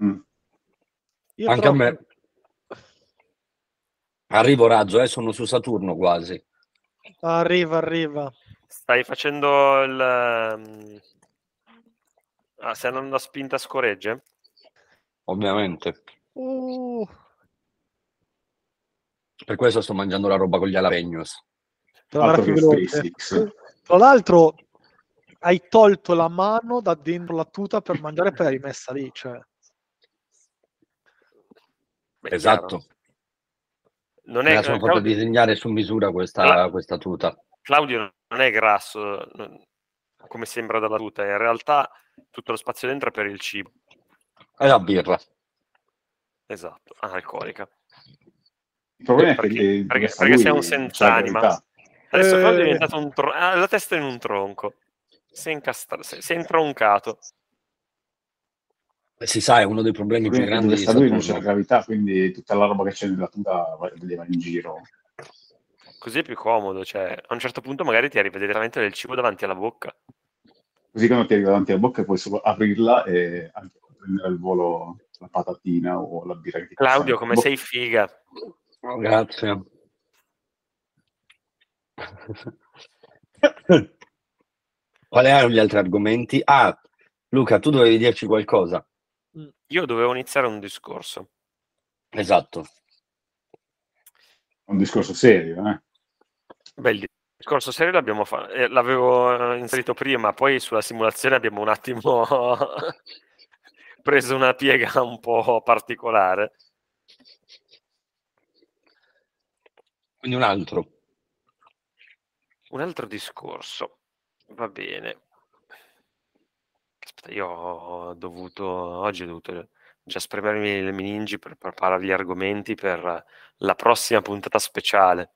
Mm. Anche trovo a me. Arrivo razzo, eh, sono su Saturno quasi. Arriva, arriva. Stai facendo il... ehm, Ah, stai andando a spinta a scoregge? Ovviamente. Uh, Per questo sto mangiando la roba con gli veloce. SpaceX. Tra l'altro, hai tolto la mano da dentro la tuta per mangiare e poi l'hai rimessa lì. Cioè. Beh, Esatto. chiaro. Non Me è, la sono Claudio, disegnare su misura questa, Cla- questa tuta. Claudio non è grasso, non- come sembra dalla tuta, in realtà tutto lo spazio dentro è per il cibo. E la birra. Esatto, ah, alcolica. Il problema è Perché- che perché- sta perché sei un senz'anima. gravità. Adesso Eh. Claudio è diventato un tronco, ha la testa in un tronco. Si è, incastra- è- si è introncato. Si sa, è uno dei problemi più grandi di sta lui non c'è la gravità, quindi tutta la roba che c'è nella tuta va- vedeva in giro. Così è più comodo, cioè a un certo punto magari ti arriva direttamente del cibo davanti alla bocca. Così quando ti arriva davanti alla bocca puoi solo aprirla e anche prendere al volo la patatina o la birra che ti Claudio, come Boh, sei figa. Oh, grazie. *laughs* Quali erano gli altri argomenti? Ah, Luca, tu dovevi dirci qualcosa. Io dovevo iniziare un discorso. Esatto. Un discorso serio, eh? Beh, il discorso serio l'abbiamo fa- eh, l'avevo eh, inserito prima, poi sulla simulazione abbiamo un attimo *laughs* preso una piega un po' particolare. Quindi un altro. Un altro discorso. Va bene. Io ho dovuto, oggi ho dovuto già spremermi le meningi per preparare gli argomenti per la prossima puntata speciale.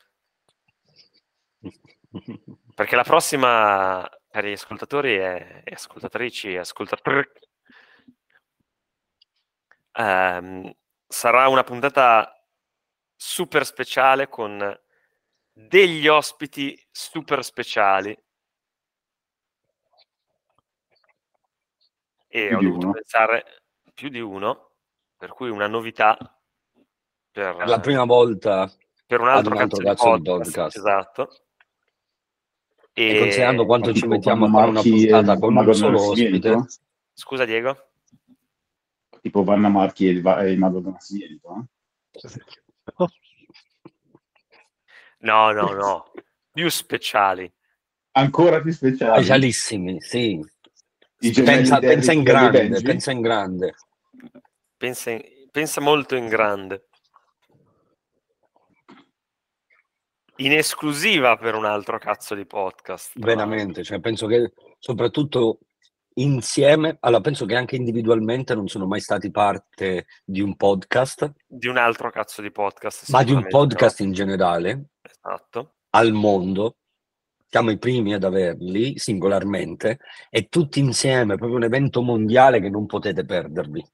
Perché la prossima per gli ascoltatori e, e ascoltatrici e ascoltatori ehm, sarà una puntata super speciale con degli ospiti super speciali. E Più ho dovuto uno. pensare più di uno, per cui una novità per, la prima volta, per un altro, un altro cazzo, cazzo di podcast. podcast. Esatto. e considerando quanto ci mettiamo a fare una puntata e con un solo ospite, Scusa Diego? tipo Vanna Marchi e il, va- e il Mago del Nascimento. eh? *laughs* No, no, no. Più speciali. Ancora più speciali. Specialissimi, sì. Pensa, pensa in grande, pensa in grande. Pensa, in- pensa molto in grande. In esclusiva per un altro cazzo di podcast. Veramente, cioè penso che soprattutto insieme, allora penso che anche individualmente non sono mai stati parte di un podcast. Di un altro cazzo di podcast. ma di un podcast in generale Esatto. al mondo. Siamo i primi ad averli singolarmente e tutti insieme, proprio un evento mondiale che non potete perdervi.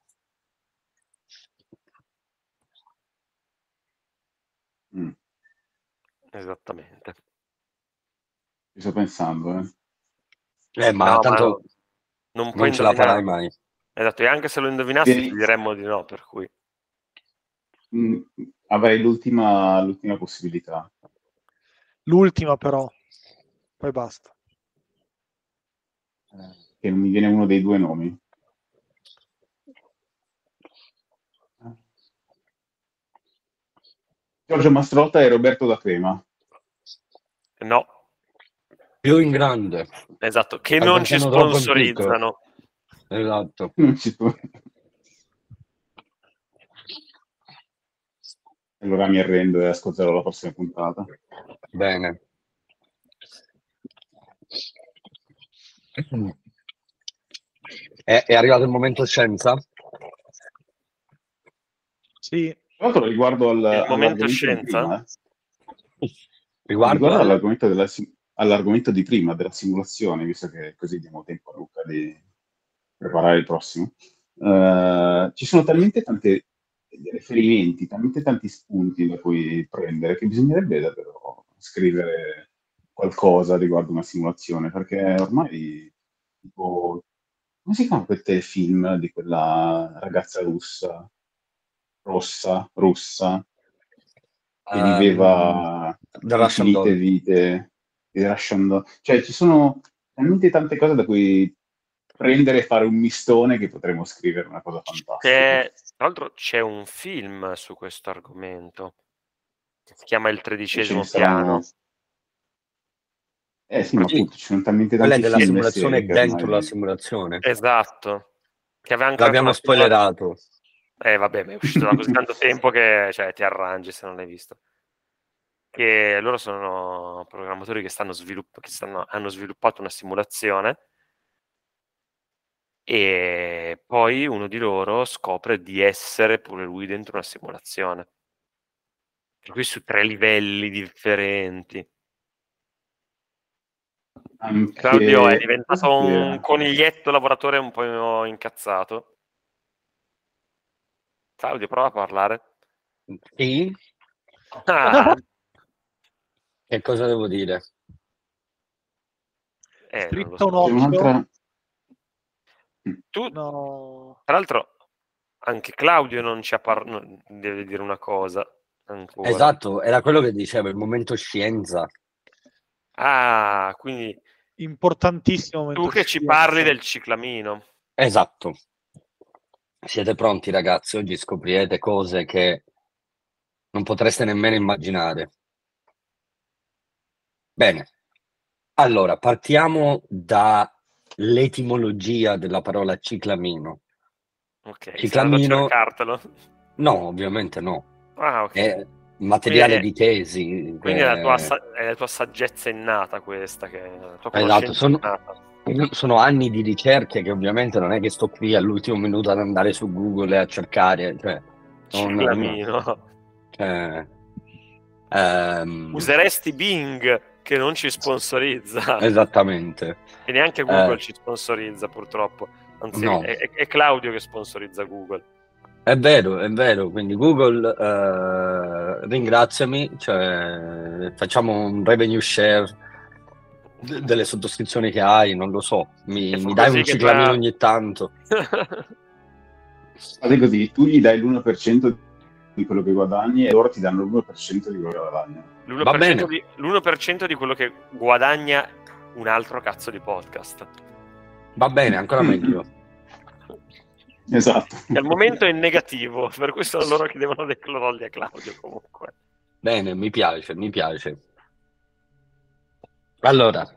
Mm, Esattamente. ci sto pensando, eh. Eh, ma No, tanto non puoi non ce la farai mai. Esatto, e anche se lo indovinassi ti diremmo di no, per cui. Mm, avrei l'ultima, l'ultima possibilità. L'ultima però, poi basta. che non mi viene uno dei due nomi. Giorgio Mastrotta e Roberto da Crema. No, Più in grande, esatto, che non ci sponsorizzano. esatto. *laughs* Non ci sto- Allora mi arrendo e ascolterò la prossima puntata. Bene. È, è arrivato il momento scienza? Sì, Tra l'altro riguardo al, momento scienza? prima, Riguardo riguardo al- all'argomento, della all'argomento di prima, della simulazione, visto che così diamo tempo a Luca di preparare il prossimo, eh, ci sono talmente tanti riferimenti, talmente tanti spunti da cui prendere che bisognerebbe davvero scrivere qualcosa riguardo una simulazione, perché ormai, tipo, come si chiama quel telefilm di quella ragazza russa, rossa, russa, che Ehm, viveva infinite vite, il Russian Doll. Cioè, ci sono talmente tante cose da cui prendere e fare un mistone che potremmo scrivere una cosa fantastica. Che, tra l'altro c'è un film su questo argomento che si chiama Il Ce tredicesimo ne saranno- piano. Eh sì, ma appunto ci sono talmente Quella è tanti della film e simulazione serie dentro ormai- la simulazione. Esatto. Che aveva anche L'abbiamo spoilerato. Eh vabbè, ma è uscito da così tanto tempo che cioè, ti arrangi se non l'hai visto. Che loro sono programmatori che, stanno svilupp- che stanno- hanno sviluppato una simulazione e poi uno di loro scopre di essere pure lui dentro una simulazione. Per cui su tre livelli differenti. Claudio è diventato un coniglietto lavoratore un po' incazzato. Claudio, prova a parlare. Sì? Ah, Che cosa devo dire? eh, Stritto so. un occhio. Tu, No. tra l'altro, anche Claudio non ci ha parlato, deve dire una cosa ancora. Esatto, era quello che dicevo, il momento scienza. Ah, quindi Importantissimo tu che ci parli del ciclamino. Esatto. Siete pronti, ragazzi? Oggi scoprirete cose che non potreste nemmeno immaginare. Bene. Allora, partiamo dall'etimologia della parola ciclamino. Ok, Ciclamino- cercartelo. No, ovviamente no. Ah, ok. È materiale Quindi di tesi. Quindi è la, che- tua, sa- è la tua saggezza innata questa, che è la tua Esatto, sono- innata. Sono anni di ricerche che ovviamente non è che sto qui all'ultimo minuto ad andare su Google e a cercare. Cioè, non- cioè, ehm, Useresti Bing che non ci sponsorizza *laughs* esattamente. e neanche Google Eh. ci sponsorizza purtroppo. Anzi, No. è- è Claudio che sponsorizza Google. È vero, è vero. Quindi Google, eh, ringraziami, cioè, facciamo un revenue share de- delle sottoscrizioni che hai, non lo so. Mi, mi dai un ciclamino già- ogni tanto. *laughs* Fate così, tu gli dai l'1% di quello che guadagni e loro ti danno l'1% di quello che guadagni. L'1%, Va bene. di, l'1% di quello che guadagna un altro cazzo di podcast. Va bene, ancora *clears throat* meglio. Esatto. Che al momento è negativo, per questo loro chiedevano dei clorolli a Claudio comunque. Bene, mi piace, mi piace. Allora,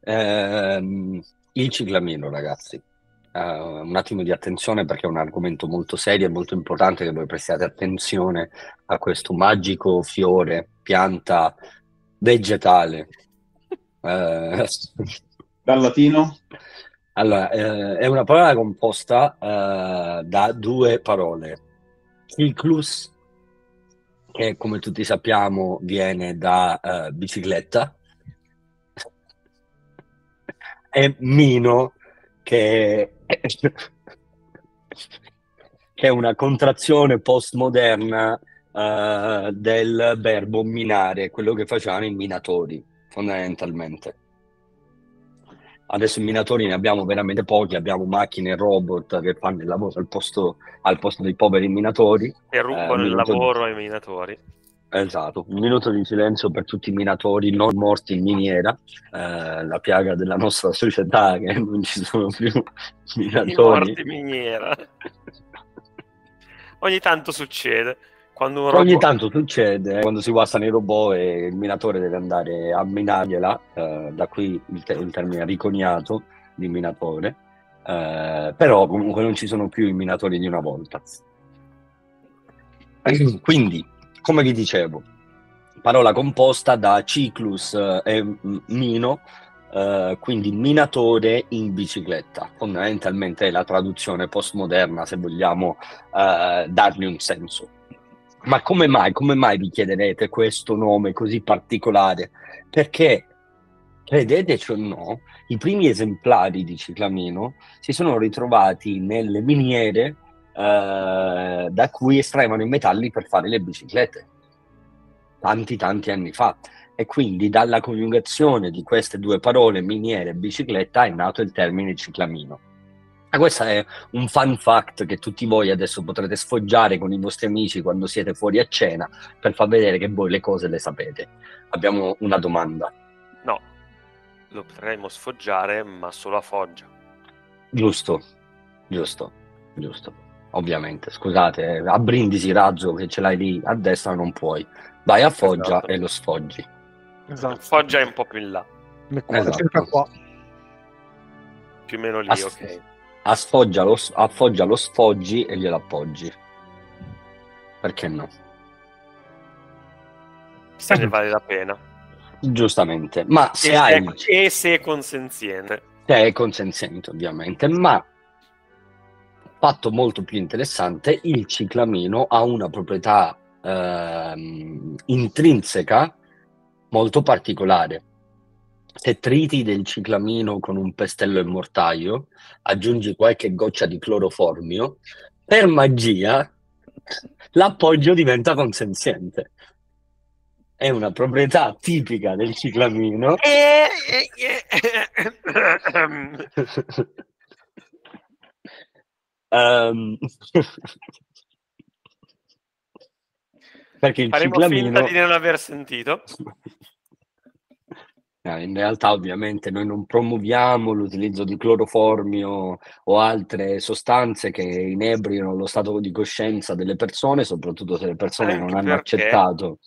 ehm, il ciclamino, ragazzi. Uh, un attimo di attenzione perché è un argomento molto serio e molto importante che voi prestiate attenzione a questo magico fiore, pianta vegetale. Uh, Dal latino? Allora, uh, è una parola composta da due parole. Cyclus, che come tutti sappiamo viene da bicicletta, e Mino, che che è una contrazione postmoderna uh, del verbo minare, quello che facevano i minatori, fondamentalmente. Adesso i minatori ne abbiamo veramente pochi, abbiamo macchine e robot che fanno il lavoro al posto, al posto dei poveri minatori. E rubano eh, il lavoro ai minatori. Esatto, un minuto di silenzio per tutti i minatori non morti in miniera, eh, la piaga della nostra società che non ci sono più minatori. I morti in miniera. Ogni tanto succede. Robot... Ogni tanto succede quando si guastano i robot e il minatore deve andare a minargliela, eh, da qui il, te- il, termine riconiato di minatore, eh, però comunque non ci sono più i minatori di una volta. *clears throat* Quindi come vi dicevo, parola composta da ciclus eh, e mino, eh, quindi minatore in bicicletta. Fondamentalmente è la traduzione postmoderna, se vogliamo eh, dargli un senso. Ma come mai, come mai vi chiederete questo nome così particolare? Perché, credeteci o no, i primi esemplari di ciclamino si sono ritrovati nelle miniere eh, da cui estraevano i metalli per fare le biciclette tanti tanti anni fa e quindi dalla coniugazione di queste due parole miniere e bicicletta è nato il termine ciclamino. Ma questo è un fun fact che tutti voi adesso potrete sfoggiare con i vostri amici quando siete fuori a cena per far vedere che voi le cose le sapete. Abbiamo una domanda. No, lo potremmo sfoggiare ma solo a Foggia. Giusto, giusto, giusto ovviamente. Scusate, a Brindisi Razzo che ce l'hai lì a destra non puoi. Vai a Foggia esatto. e lo sfoggi. Esatto. Foggia è un po' più in là. Esatto. Qua. Più o meno lì, a, ok. A Foggia, lo, a Foggia lo sfoggi e glielo appoggi. Perché no? Se ne vale la pena. Giustamente, ma se e hai... Se, e se è consenziente. Se è consenziente, ovviamente, ma fatto molto più interessante, il ciclamino ha una proprietà ehm, intrinseca molto particolare. Se triti del ciclamino con un pestello e mortaio, aggiungi qualche goccia di cloroformio, per magia l'appoggio diventa consenziente. È una proprietà tipica del ciclamino. um... Perché il Faremo ciclamino... finta di non aver sentito. In realtà ovviamente noi non promuoviamo l'utilizzo di cloroformio o altre sostanze che inebriano lo stato di coscienza delle persone, soprattutto se le persone Anche non hanno accettato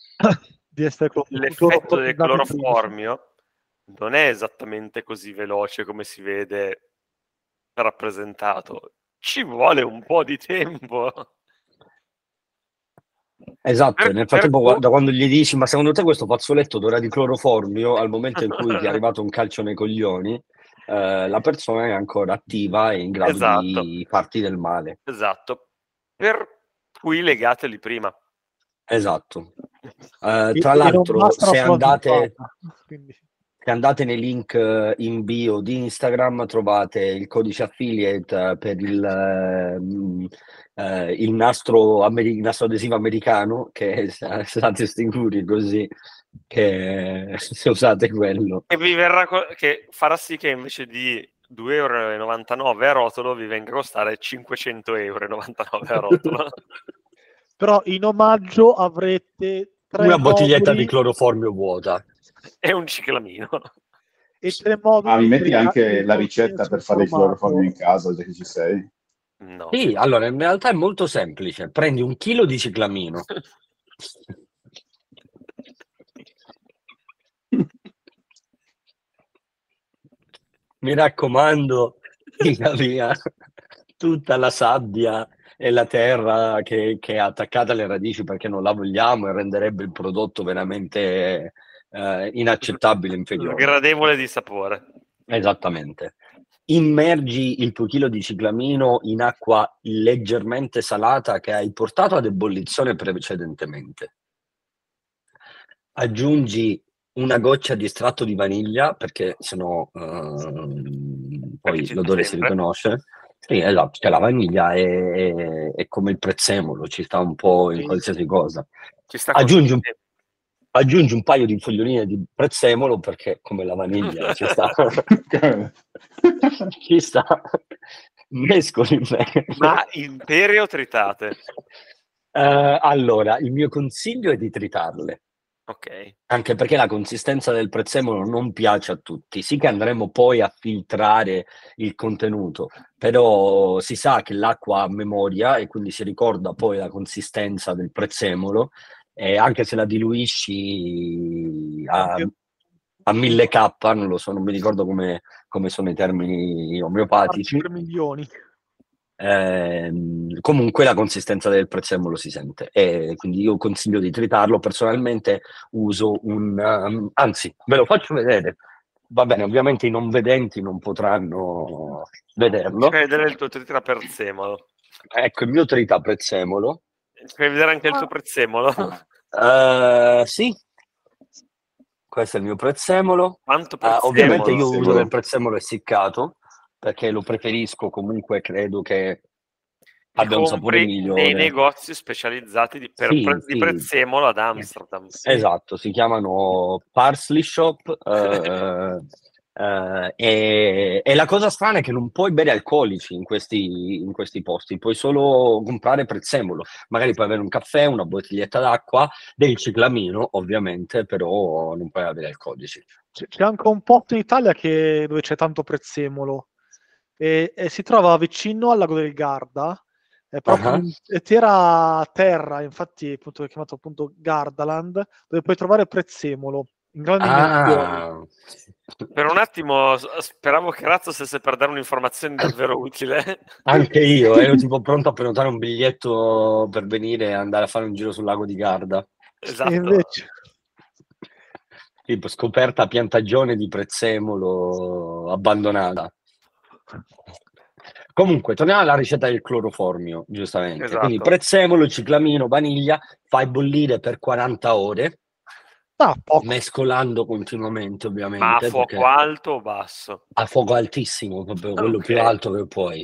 di essere cloro- l'effetto del cloroformio non è esattamente così veloce come si vede rappresentato. Ci vuole un po' di tempo. Esatto, nel frattempo per... da quando gli dici ma secondo te questo fazzoletto d'ora di cloroformio al momento in cui ti è *laughs* arrivato un calcio nei coglioni eh, la persona è ancora attiva e in grado esatto. di farti del male. Esatto, per cui legateli prima. Esatto. *laughs* Uh, tra l'altro se andate, se andate nei link eh, in bio di Instagram trovate il codice affiliate per il... Eh, il, nastro amer- il, nastro adesivo americano che state *laughs* sicuri così che *laughs* se usate quello. E vi verrà co- che farà sì che invece di 2,99 euro a rotolo vi venga a costare 500,99 euro a rotolo. *laughs* Però in omaggio avrete una bottiglietta di cloroformio vuota. E un ciclamino. E tre moduli ah, mi metti anche la ricetta per fare il cloroformio in casa già che ci sei No. Sì, allora in realtà è molto semplice. Prendi un chilo di ciclamino. Mi raccomando, tira via tutta la sabbia e la terra che, che è attaccata alle radici perché non la vogliamo e renderebbe il prodotto veramente eh, inaccettabile, inferiore. Gradevole di sapore. Esattamente. Immergi il tuo chilo di ciclamino in acqua leggermente salata che hai portato ad ebollizione precedentemente. Aggiungi una goccia di estratto di vaniglia perché sennò ehm, poi l'odore si riconosce. Sì, esatto, perché la vaniglia è, è- è come il prezzemolo, ci sta un po' in Sì. qualsiasi cosa. Aggiungi un, così. Aggiungi un paio di foglioline di prezzemolo perché come la vaniglia *laughs* ci sta, ci sta, mescoli bene. Ma intere o tritate? Eh, allora, il mio consiglio è di tritarle. Ok. Anche perché la consistenza del prezzemolo non piace a tutti. Sì che andremo poi a filtrare il contenuto, però si sa che l'acqua ha memoria e quindi si ricorda poi la consistenza del prezzemolo e anche se la diluisci a, a 1000k, non lo so, non mi ricordo come, come sono i termini omeopatici, 3 milioni. Ehm, comunque la consistenza del prezzemolo si sente. E quindi io consiglio di tritarlo. Personalmente uso un um, anzi ve lo faccio vedere. Va bene ovviamente i non vedenti non potranno vederlo. Vedere il tuo tritra prezzemolo. ecco il mio trita prezzemolo Fai vedere anche il tuo prezzemolo. Eh, sì questo è il mio prezzemolo Quanto prezzemolo? ovviamente io uso del prezzemolo essiccato perché lo preferisco comunque credo che abbia un sapore migliore nei negozi specializzati di, per Sì, pre- di sì. prezzemolo ad Amsterdam. Esatto, si chiamano Parsley Shop. *laughs* eh, eh, e, e la cosa strana è che non puoi bere alcolici in questi, in questi posti, puoi solo comprare prezzemolo. Magari puoi avere un caffè, una bottiglietta d'acqua, del ciclamino, ovviamente, però non puoi avere alcolici. C'è anche un posto in Italia che- dove c'è tanto prezzemolo e, e si trova vicino al lago del Garda, è proprio Ah. in terra terra, infatti appunto, è chiamato appunto Gardaland, dove puoi trovare prezzemolo. Ah, Per un attimo speravo che Razzo stesse per dare un'informazione davvero utile. *laughs* anche io ero tipo pronto a prenotare un biglietto per venire e andare a fare un giro sul lago di Garda. esatto. E invece, Tipo scoperta piantagione di prezzemolo abbandonata. Comunque, torniamo alla ricetta del cloroformio, giustamente. Esatto. Quindi prezzemolo, ciclamino, vaniglia, fai bollire per 40 ore, ah, poco. mescolando continuamente, ovviamente. Ma a fuoco alto o basso? a fuoco altissimo, proprio quello Ok. più alto che puoi.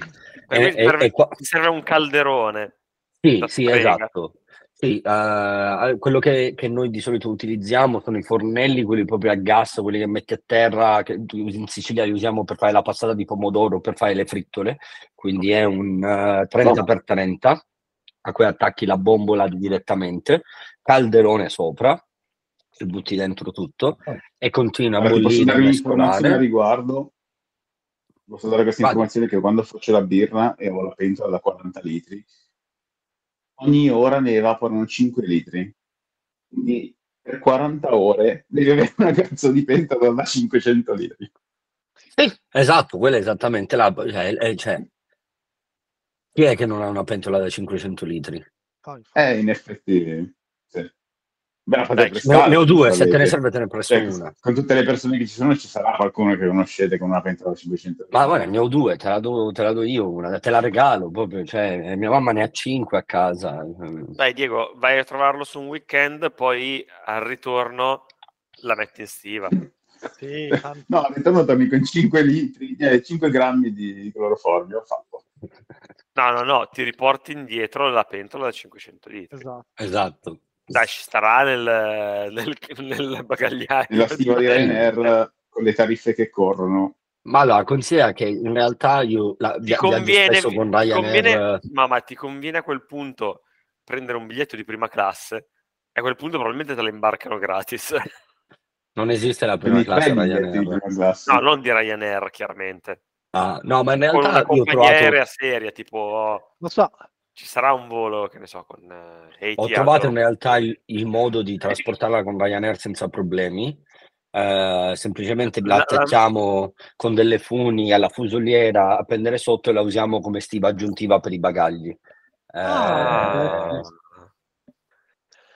E- me ti e- serve, e qua- ti serve un calderone. Sì, sì, strega. esatto. Sì, eh, quello che, che noi di solito utilizziamo sono i fornelli, quelli proprio a gas, quelli che metti a terra, che in Sicilia li usiamo per fare la passata di pomodoro, per fare le frittole, quindi è un eh, 30x30 a cui attacchi la bombola direttamente, calderone sopra, ci butti dentro tutto e continua a ti posso bollire, a dare un'informazione a riguardo? Posso dare questa Vai. informazione che quando faccio la birra e ho la pentola da 40 litri, ogni ora ne evaporano 5 litri. Quindi per 40 ore devi avere una cazzo di pentola da 500 litri. Sì, esatto, quella è esattamente la... Cioè, eh, cioè, chi è che non ha una pentola da 500 litri? Eh, in effetti. Beh, la fate Dai, Ne ne ho due, se te ne serve te ne presto Cioè, una. con tutte le persone che ci sono ci sarà qualcuno che conoscete con una pentola da 500 litri. Ma guarda, ne ho due, te la do, te la do io una, te la regalo proprio, cioè, mia mamma ne ha cinque a casa. Dai, Diego, vai a trovarlo su un weekend, poi al ritorno la metti in stiva. Sì. No, all'interno torni con 5 litri, eh, 5 grammi di cloroformio, fatto. No, no, no, ti riporti indietro la pentola da 500 litri. Esatto. Esatto. Dai, ci starà nel, nel, nel bagagliaio. Nella stiva di Ryanair, con le tariffe che corrono, Ma allora, considera che in realtà io la, Ti conviene, spesso con Ryanair. conviene- ma, ma ti conviene a quel punto prendere un biglietto di prima classe e a quel punto probabilmente te la imbarcano gratis. *laughs* Non esiste la prima quindi classe Ryanair. prima classe. No, non di Ryanair, chiaramente. Ah, no, ma in con una realtà io ho compagnia trovato, aerea seria, tipo Lo so, ci sarà un volo, che ne so, con eh, ho trovato in realtà il, il modo di trasportarla con Ryanair senza problemi. Eh, semplicemente la attacchiamo con delle funi alla fusoliera a pendere sotto e la usiamo come stiva aggiuntiva per i bagagli. Eh, Ah.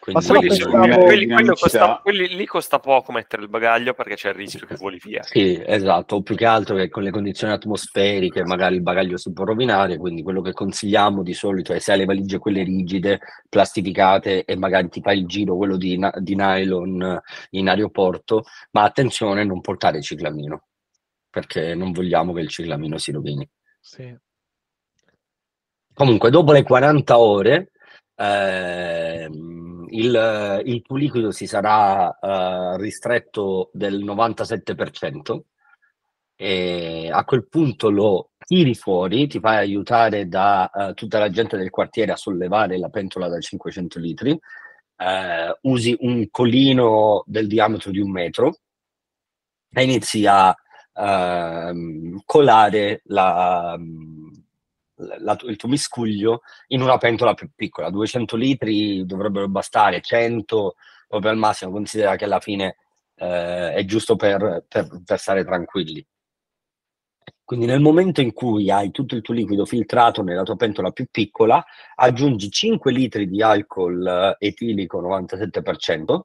Quindi- Quelli, pensavo- quelli- quelli- costa- quelli lì costa poco mettere il bagaglio perché c'è il rischio che voli via. Sì, esatto, o più che altro che con le condizioni atmosferiche magari il bagaglio si può rovinare, quindi quello che consigliamo di solito è se hai le valigie quelle rigide, plastificate e magari ti fai il giro quello di, di nylon in aeroporto, ma attenzione a non portare ciclamino, perché non vogliamo che il ciclamino si rovini. sì. Comunque, dopo le 40 ore, ehm, il, il tuo liquido si sarà eh, ristretto del 97% e a quel punto lo tiri fuori, ti fai aiutare da eh, tutta la gente del quartiere a sollevare la pentola da 500 litri, eh, usi un colino del diametro di un metro e inizi a ehm, colare la, la- il tuo miscuglio in una pentola più piccola. 200 litri dovrebbero bastare, 100 proprio al massimo. Considera che alla fine eh, è giusto per, per, per stare tranquilli. Quindi nel momento in cui hai tutto il tuo liquido filtrato nella tua pentola più piccola, aggiungi 5 litri di alcol eh, etilico 97%,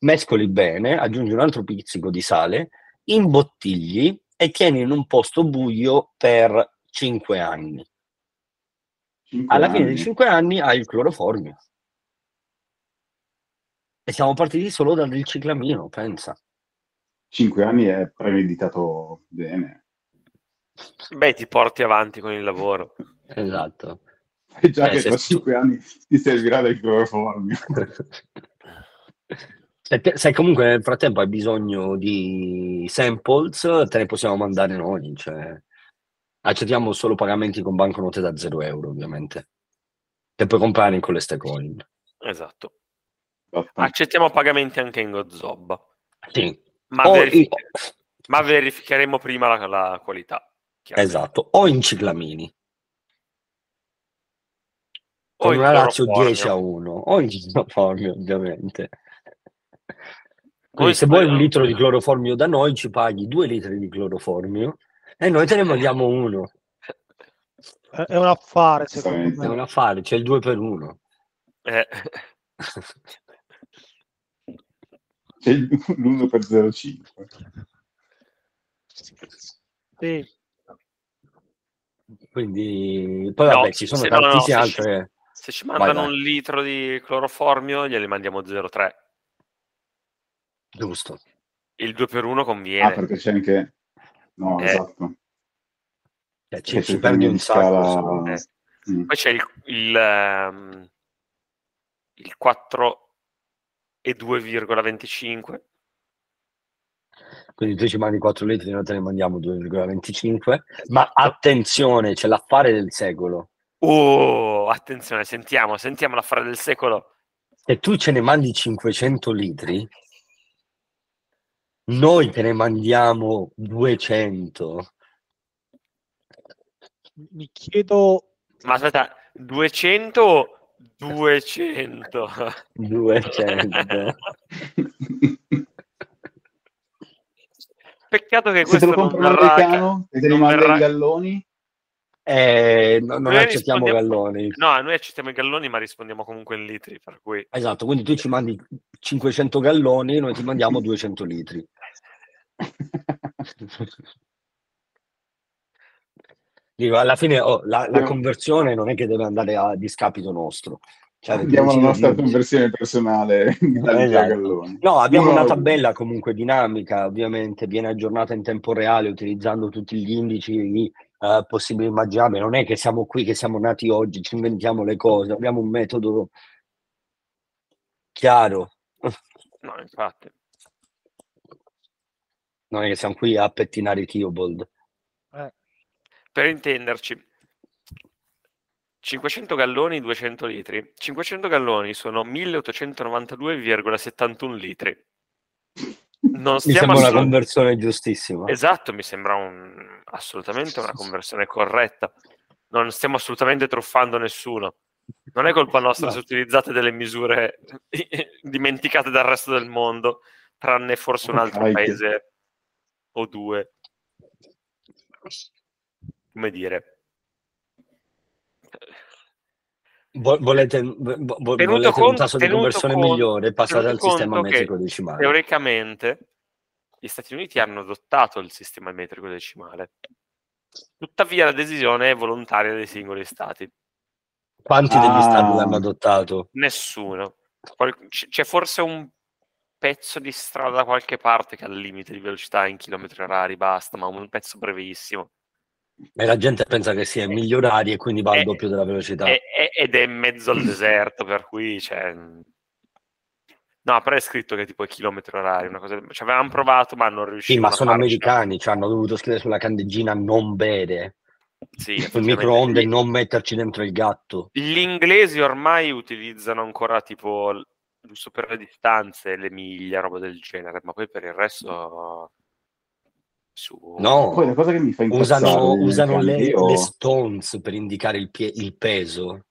mescoli bene, aggiungi un altro pizzico di sale, imbottigli e tieni in un posto buio per 5 anni. Cinque Alla fine anni. di 5 anni hai il cloroformio. E siamo partiti solo dal ciclamino, pensa. Cinque anni è premeditato bene. Beh, ti porti avanti con il lavoro. Esatto. E già Eh, che tra cinque anni ti servirà del cloroformio. Se, *laughs* te- se comunque nel frattempo hai bisogno di samples, te ne possiamo mandare noi. Cioè, accettiamo solo pagamenti con banconote da 0 euro, ovviamente. Che puoi comprare in quelle coin. Esatto. Accettiamo pagamenti anche in Gozobba, Sì. ma, verific- ma verificheremo prima la, la qualità. esatto. O in ciclamini. O Con in una cloroformio. 10 a 1. O in cloroformio, ovviamente. Quindi se vuoi un litro di cloroformio da noi, ci paghi due litri di cloroformio e noi te ne mandiamo uno. È, è un affare, secondo Giustamente. È me. un affare, c'è il 2 per 1. Eh, C'è il- *laughs* l'1 per 0,5. Sì. Quindi poi No, vabbè, ci sono se no, no, tantissime se ci- altre. se ci mandano vai. un litro di cloroformio, glieli mandiamo 0,3. Giusto. Il 2 per 1 Ah, conviene. perché c'è anche... No, Eh. esatto. Cioè, ci, C'è ci il perdi un sacco. scala. Eh. Mm. Poi c'è il, il, ehm, il 4 e 2,25. Quindi tu ci mandi 4 litri, noi te ne mandiamo 2,25. Ma Esatto. attenzione, c'è l'affare del secolo. Oh, attenzione, sentiamo, sentiamo l'affare del secolo. Se tu ce ne mandi 500 litri, noi te ne mandiamo 200. Mi chiedo, Ma aspetta, 200 o 200? 200. Peccato che Se te questo lo non verrà... e non verrà- in galloni, Eh, no- non Noi accettiamo galloni. No, noi accettiamo i galloni, ma rispondiamo comunque in litri, per cui... Esatto, quindi tu ci mandi 500 galloni, noi ti mandiamo *laughs* 200 litri. Dico, alla fine oh, la, la conversione non è che deve andare a discapito nostro. Cioè, abbiamo la nostra di- conversione personale *laughs* a Esatto. No, abbiamo Uno una tabella comunque dinamica, ovviamente viene aggiornata in tempo reale utilizzando tutti gli indici eh, possibili e immaginabili. Non è che siamo qui, che siamo nati oggi, ci inventiamo le cose, abbiamo un metodo chiaro. No, infatti. Non è che siamo qui a pettinare i Theobald. eh, Per intenderci, 500 galloni, 200 litri. 500 galloni sono 1892,71 litri. Non Mi stiamo sembra una assolut- conversione giustissima. Esatto, mi sembra un- assolutamente una conversione corretta. Non stiamo assolutamente truffando nessuno. Non è colpa nostra No. se utilizzate delle misure *laughs* dimenticate dal resto del mondo, tranne forse un altro Ok. paese o due. Come dire, volete, vo- vo- volete un conto- tasso di conversione conto- migliore? Passate al sistema metrico decimale. teoricamente gli Stati Uniti hanno adottato il sistema metrico decimale. Tuttavia la decisione è volontaria dei singoli stati. Quanti degli Ah. stati l'hanno adottato? Nessuno. Qual- c- C'è forse un pezzo di strada da qualche parte che ha il limite di velocità in chilometri orari, basta, ma un pezzo brevissimo. E la gente pensa che sia in migliorari e quindi va al Eh, doppio della velocità. E- e- ed è in mezzo al deserto, per cui c'è... No, però è scritto che tipo è chilometri orari, una cosa... Ci avevamo provato, ma non sì, riuscivano ma sono americani, ci hanno dovuto scrivere sulla candeggina non bere, Sì, effettivamente. microonde non metterci dentro il gatto. Gli inglesi ormai utilizzano ancora tipo giusto per le distanze, le miglia, roba del genere, ma poi per il resto su No, Poi la cosa che mi fa usano, usano le, le stones per indicare il, pie- il peso.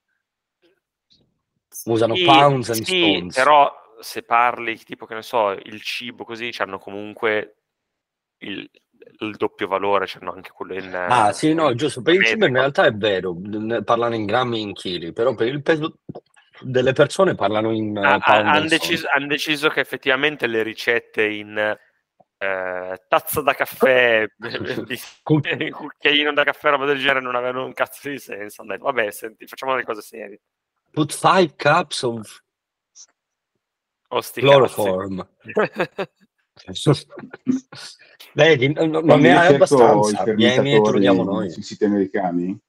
Usano Sì, pounds and sì, stones. però se parli tipo che ne so, il cibo così hanno comunque il, il doppio valore, c'hanno anche quello in Ah, sì, no, giusto. Per il cibo in realtà è vero, parlano in grammi e in chili, però per il peso delle persone parlano in pound ha- and hanno deciso, han deciso che effettivamente le ricette in eh, tazza da caffè, *laughs* Cu- *laughs* cucchiaino da caffè, roba del genere non avevano un cazzo di senso. Hanno detto, vabbè, senti, facciamo le cose serie. Put five cups of O sti chloroform. *laughs* Vedi, non Quando ne hai abbastanza, i mi mi fermentatori troviamo noi. sui siti americani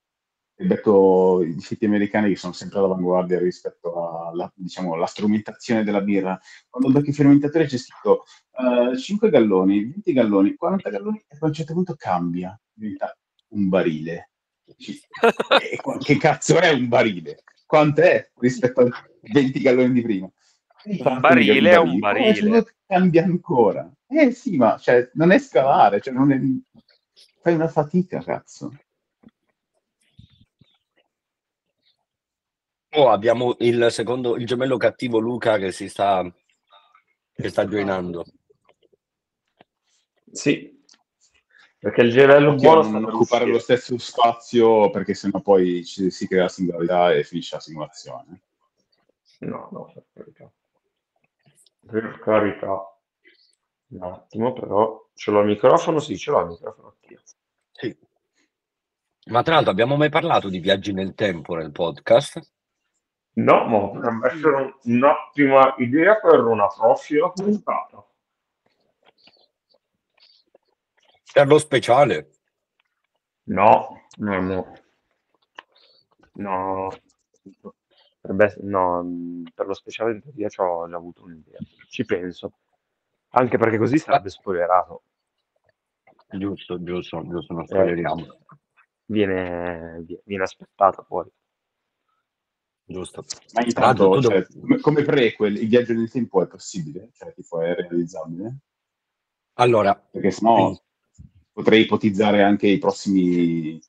becco i siti americani che sono sempre all'avanguardia rispetto alla, diciamo, strumentazione della birra. Quando becco i fermentatori c'è scritto eh, 5 galloni, 20 galloni, 40 galloni e poi a un certo punto cambia, diventa un barile. "E qua- che cazzo è un barile? Quant'è rispetto ai 20 galloni di prima? Un barile è un Eh, barile. cioè, cambia ancora. Eh sì, ma cioè, non è scavare, cioè, non è... fai una fatica, cazzo. Oh, abbiamo il secondo, il gemello cattivo Luca che si sta, che sta joinando. Sì, perché il gemello buono sta non per occupare lo stesso spazio perché sennò poi ci- si crea la singolarità e finisce la simulazione. No, no, per carità. Per carità. Un attimo, però. Ce l'ho il microfono? Sì, ce l'ho il microfono attivo. Sì. Ma tra l'altro abbiamo mai parlato di viaggi nel tempo nel podcast? No, ma potrebbe essere un- un'ottima idea per una prossima puntata. Per lo speciale. No, no, no. No, Potrebbe no, per lo speciale in teoria ho già avuto un'idea. Ci penso. Anche perché così sarebbe spoilerato. Giusto, giusto, giusto, non Eh, spoileriamo. viene, vi- viene aspettato poi. Giusto. Ma intanto, tu cioè, come, come prequel, il viaggio nel tempo è possibile? Cioè, tipo, è realizzabile? Allora, Perché sennò potrei ipotizzare anche i prossimi,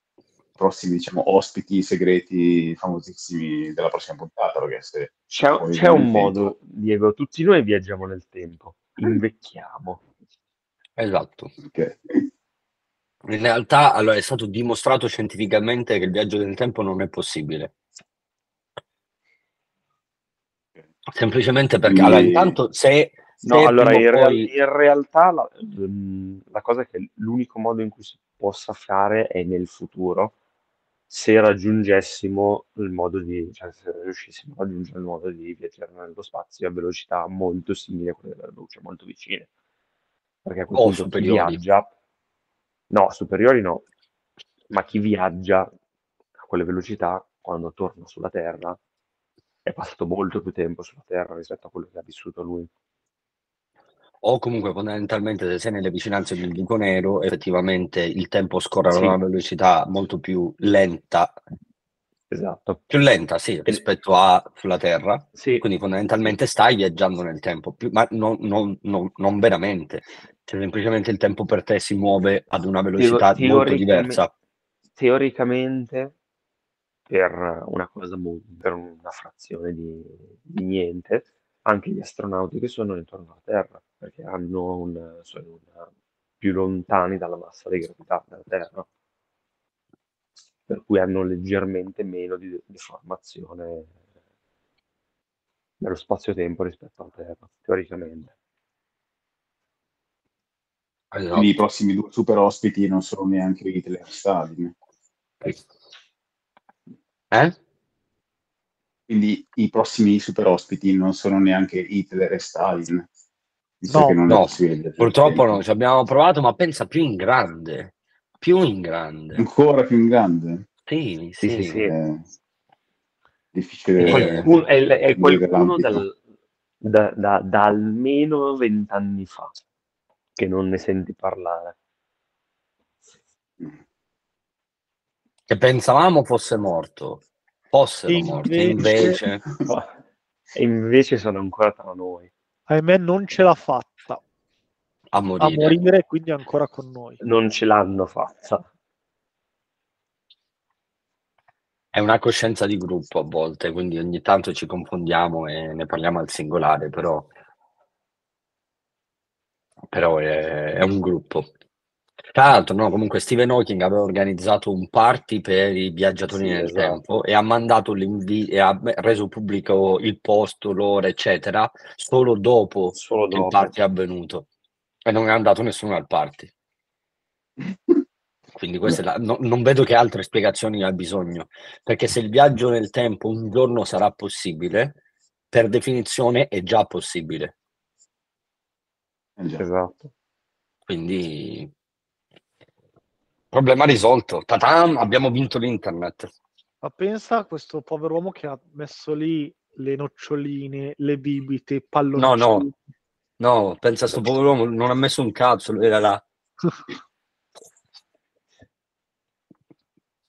prossimi diciamo, ospiti segreti famosissimi della prossima puntata, perché se C'è, c'è un modo, Diego, tutti noi viaggiamo nel tempo, invecchiamo. esatto. ok. In realtà, allora, è stato dimostrato scientificamente che il viaggio nel tempo non è possibile. Semplicemente perché, allora, intanto, se, se No, allora in, o real- poi- in realtà la, mm, la cosa è che l'unico modo in cui si possa fare è nel futuro, se raggiungessimo il modo di, cioè se riuscissimo a raggiungere il modo di viaggiare nello spazio a velocità molto simili a quelle della luce, molto vicine. Perché a quel O punto chi viaggia, no, superiori no, ma chi viaggia a quelle velocità quando torna sulla Terra è passato molto più tempo sulla Terra rispetto a quello che ha vissuto lui. o comunque fondamentalmente se sei nelle vicinanze un buco nero, effettivamente il tempo scorre a Sì. una velocità molto più lenta Esatto. Più lenta, sì, rispetto a sulla Terra. Sì, Quindi fondamentalmente stai viaggiando nel tempo, più- ma non, non- non- non veramente. Cioè, semplicemente il tempo per te si muove ad una velocità Teo- molto diversa. teoricamente per una cosa mo- per una frazione di, di niente, anche gli astronauti che sono intorno alla Terra, perché hanno un, sono un- più lontani dalla massa di gravità della Terra, per cui hanno leggermente meno di deformazione nello spazio-tempo rispetto alla Terra, teoricamente. Esatto. Quindi i prossimi due super ospiti non sono neanche Hitler e Stalin. Eh? Quindi i prossimi super ospiti non sono neanche Hitler e Stalin. No, che non no, è Purtroppo tempo. no, ci abbiamo provato, ma pensa più in grande. Più in grande. Ancora più in grande. Sì, Sì, sì. sì, sì. È difficile. Eh, Qualcuno- è, è qualcuno dal- da, da- da almeno vent'anni fa che non ne senti parlare. Che pensavamo fosse morto. Fossero E morti, invece- invece... E invece sono ancora tra noi. Ahimè, non ce l'ha fatta A a morire. morire, quindi ancora con noi. Non ce l'hanno fatta. È una coscienza di gruppo a volte, quindi ogni tanto ci confondiamo e ne parliamo al singolare, però, però è, è un gruppo. Tra l'altro, no, comunque Stephen Hawking aveva organizzato un party per i viaggiatori Sì, nel esatto. tempo e ha mandato l'invito e ha reso pubblico il posto, l'ora, eccetera, solo dopo Solo che il dopo. party è avvenuto e non è andato nessuno al party. *laughs* Quindi questa è la- no- non vedo che altre spiegazioni ha bisogno, perché se il viaggio nel tempo un giorno sarà possibile, per definizione è già possibile. Eh. Esatto. Quindi problema risolto. Tatam, abbiamo vinto l'internet. Ma pensa a questo povero uomo che ha messo lì le noccioline, le bibite, i palloncini. No, no. No, pensa a sto povero uomo, non ha messo un cazzo, lui era là.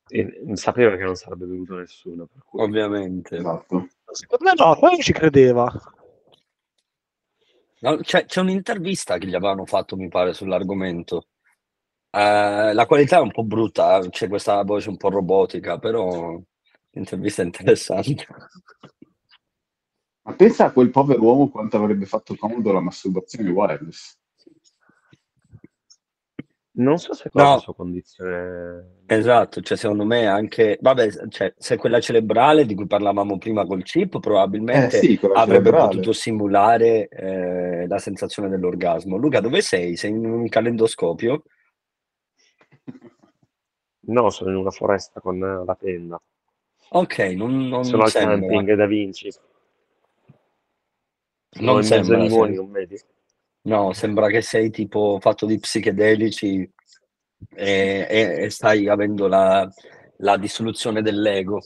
E sapeva che non sarebbe venuto nessuno. Per cui... Ovviamente. Esatto. Secondo me no, poi ci credeva. No, c'è, c'è un'intervista che gli avevano fatto, mi pare, sull'argomento. Eh, la qualità è un po' brutta, eh, c'è questa voce un po' robotica, però l'intervista è interessante. Ma pensa a quel povero uomo quanto avrebbe fatto comodo la masturbazione wireless. Non so se quella No. è la sua condizione. Esatto, cioè secondo me anche, vabbè, cioè, se quella cerebrale di cui parlavamo prima col chip, Eh probabilmente sì, quella avrebbe cerebrale. potuto simulare eh, la sensazione dell'orgasmo. Luca, dove sei? Sei in un calendoscopio? No, sono in una foresta con eh, la penna. Ok, non, non Sono al sembra. camping da Vinci. Non mezzo sembra, limoni, sì. non vedi? No, sembra che sei tipo fatto di psichedelici e, e- e stai avendo la, la dissoluzione dell'ego.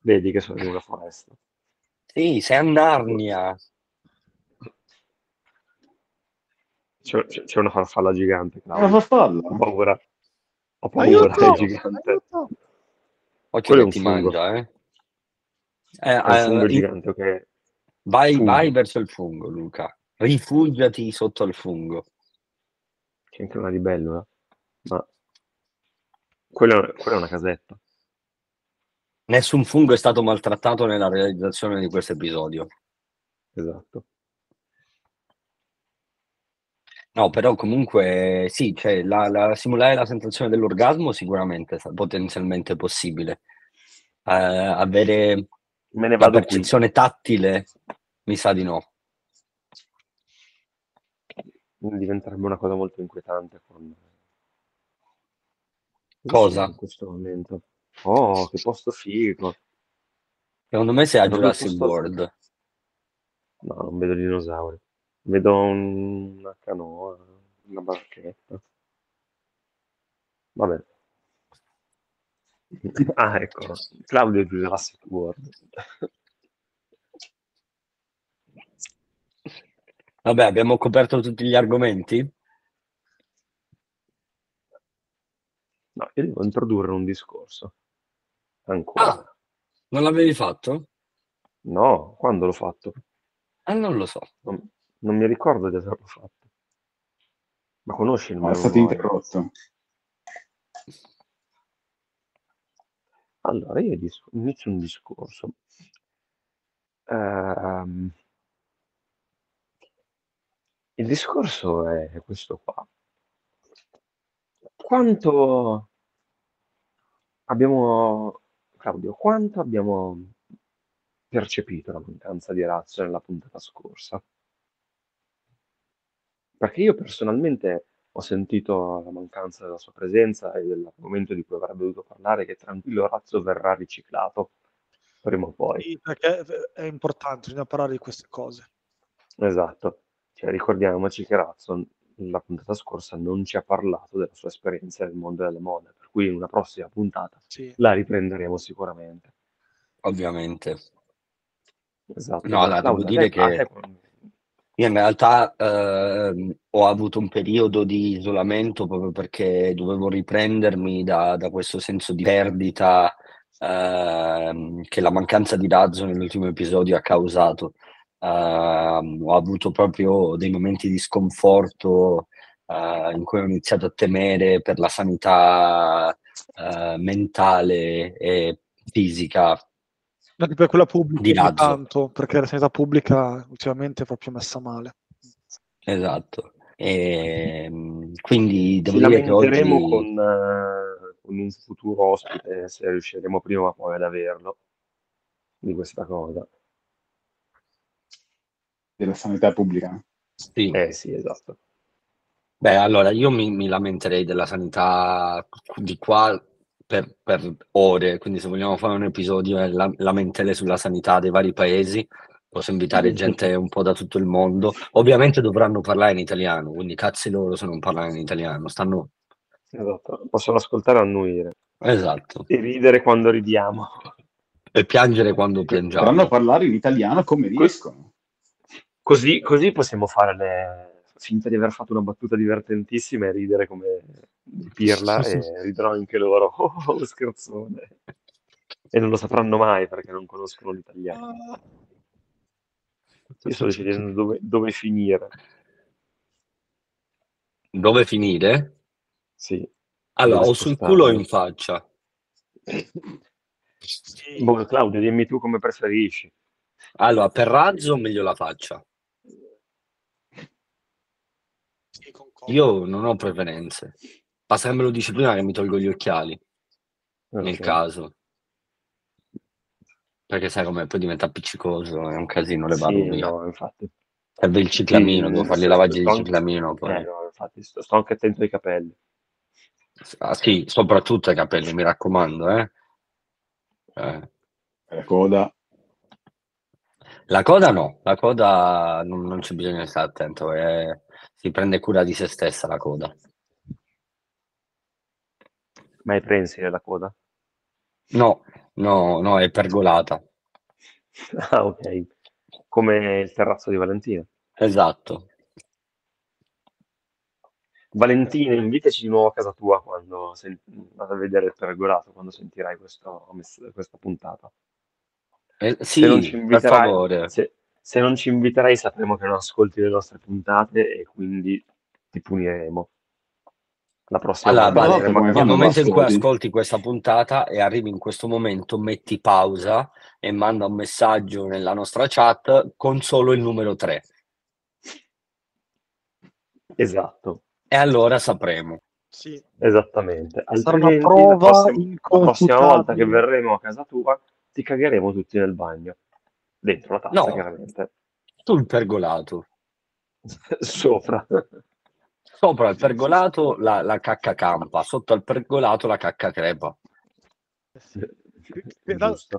Vedi che sono in una foresta. Sì, sei a Narnia. C'è, c'è- una farfalla gigante, Una farfalla? Ho paura. Ho paura, Aiuto! è gigante. Aiuto! Occhio Quello è che un ti fungo. mangia, eh. Eh, È un eh, fungo in- gigante, ok? vai, Fungo. vai verso il fungo, Luca. Rifugiati sotto il fungo. C'è anche una libellula. Ma quella, quella è una casetta. Nessun fungo è stato maltrattato nella realizzazione di questo episodio. Esatto. No, però comunque sì, cioè, la, la- simulare la sensazione dell'orgasmo sicuramente è potenzialmente possibile. Eh, avere Me ne la vado qui. percezione tattile, mi sa di no. Diventerebbe una cosa molto inquietante con... Cosa? In questo momento. Oh, che posto figo. Secondo me sei a Proprio Jurassic posto- World. No, non vedo dinosauri. Vedo un- una canoa, una barchetta. Vabbè. *laughs* Ah, ecco. Claudio di Jurassic World. Vabbè, abbiamo coperto tutti gli argomenti? No, io devo introdurre un discorso. Ancora. Ah, non l'avevi fatto? No, quando l'ho fatto? Eh, non lo so. Non, non mi ricordo di averlo fatto. Ma conosci il mio è stato interrotto. Allora, io dis- inizio un discorso. Ehm, il discorso è questo qua. Quanto abbiamo, Claudio, quanto abbiamo percepito la mancanza di razza nella puntata scorsa? Perché io personalmente ho sentito la mancanza della sua presenza e dell'argomento di cui avrebbe dovuto parlare, che tranquillo Razzo verrà riciclato prima o poi. Sì, perché è importante, bisogna parlare di queste cose. Esatto. Cioè, ricordiamoci che Razzo la puntata scorsa non ci ha parlato della sua esperienza nel mondo delle mode, per cui in una prossima puntata Sì. la riprenderemo sicuramente. Ovviamente. Esatto. No, allora, devo dire che- te- Io in realtà ehm, ho avuto un periodo di isolamento proprio perché dovevo riprendermi da, da questo senso di perdita ehm, che la mancanza di Razzo nell'ultimo episodio ha causato. Ehm, ho avuto proprio dei momenti di sconforto eh, in cui ho iniziato a temere per la sanità eh, mentale e fisica Anche per quella pubblica Di tanto, perché la sanità pubblica ultimamente è proprio messa male. Esatto. E, mh, quindi devo dire che oggi con, eh, con un futuro ospite, se riusciremo prima o poi ad averlo, di questa cosa. Della sanità pubblica. sì. Eh sì, esatto. Beh, allora io mi, mi lamenterei della sanità di qua per, per ore, quindi se vogliamo fare un episodio è la- lamentele sulla sanità dei vari paesi, posso invitare gente un po' da tutto il mondo. Ovviamente dovranno parlare in italiano, quindi cazzi loro se non parlano in italiano, stanno... Esatto. Possono ascoltare o annuire Esatto. e ridere quando ridiamo. E piangere quando piangiamo. parlare in italiano come riescono. Così, così possiamo fare le... finta di aver fatto una battuta divertentissima e ridere come di pirla e riderò anche loro. *laughs* Oh, oh, scherzone. E non lo sapranno mai perché non conoscono l'italiano. Io sto decidendo dove, dove finire. Dove finire? Sì. Allora, o sul culo o in faccia. Boh, Claudio, dimmi tu come preferisci. Allora, per razzo meglio la faccia. Sì, concordo. Io non ho preferenze. Basta che me lo dici prima che mi tolgo gli occhiali, nel caso. Perché sai come poi diventa appiccicoso, è un casino le Sì, via. no, infatti. Serve il ciclamino, Sì, devo fargli sto- lavaggi di sto anche- ciclamino poi. Eh, no, infatti, sto, sto anche attento ai capelli. Ah, sì, soprattutto ai capelli, mi raccomando, eh. Eh. La coda. La coda no, la coda non, non c'è bisogno di stare attento, eh. Si prende cura di se stessa la coda. Ma hai prensile la coda? No, no, no, è pergolata. *laughs* Ah, ok. Come il terrazzo di Valentina. Esatto. Valentina, invitaci di nuovo a casa tua quando sen- vado a vedere il pergolato, quando sentirai questo- questa puntata. Eh, Se non ci sì, per inviterai, favore. se, se non ci inviterai sapremo che non ascolti le nostre puntate e quindi ti puniremo. La prossima Allora, volta nel momento in cui ascolti? ascolti questa puntata e arrivi in questo momento, metti pausa e manda un messaggio nella nostra chat con solo il numero 3. Esatto, E allora sapremo. Sì. esattamente. Altrimenti la prossima, la prossima volta che verremo a casa tua ti cagheremo tutti nel bagno. Dentro la tazza, No. chiaramente. Sul pergolato. *laughs* Sopra. Sopra il pergolato la, la cacca campa, sotto al pergolato la cacca crepa. Sì.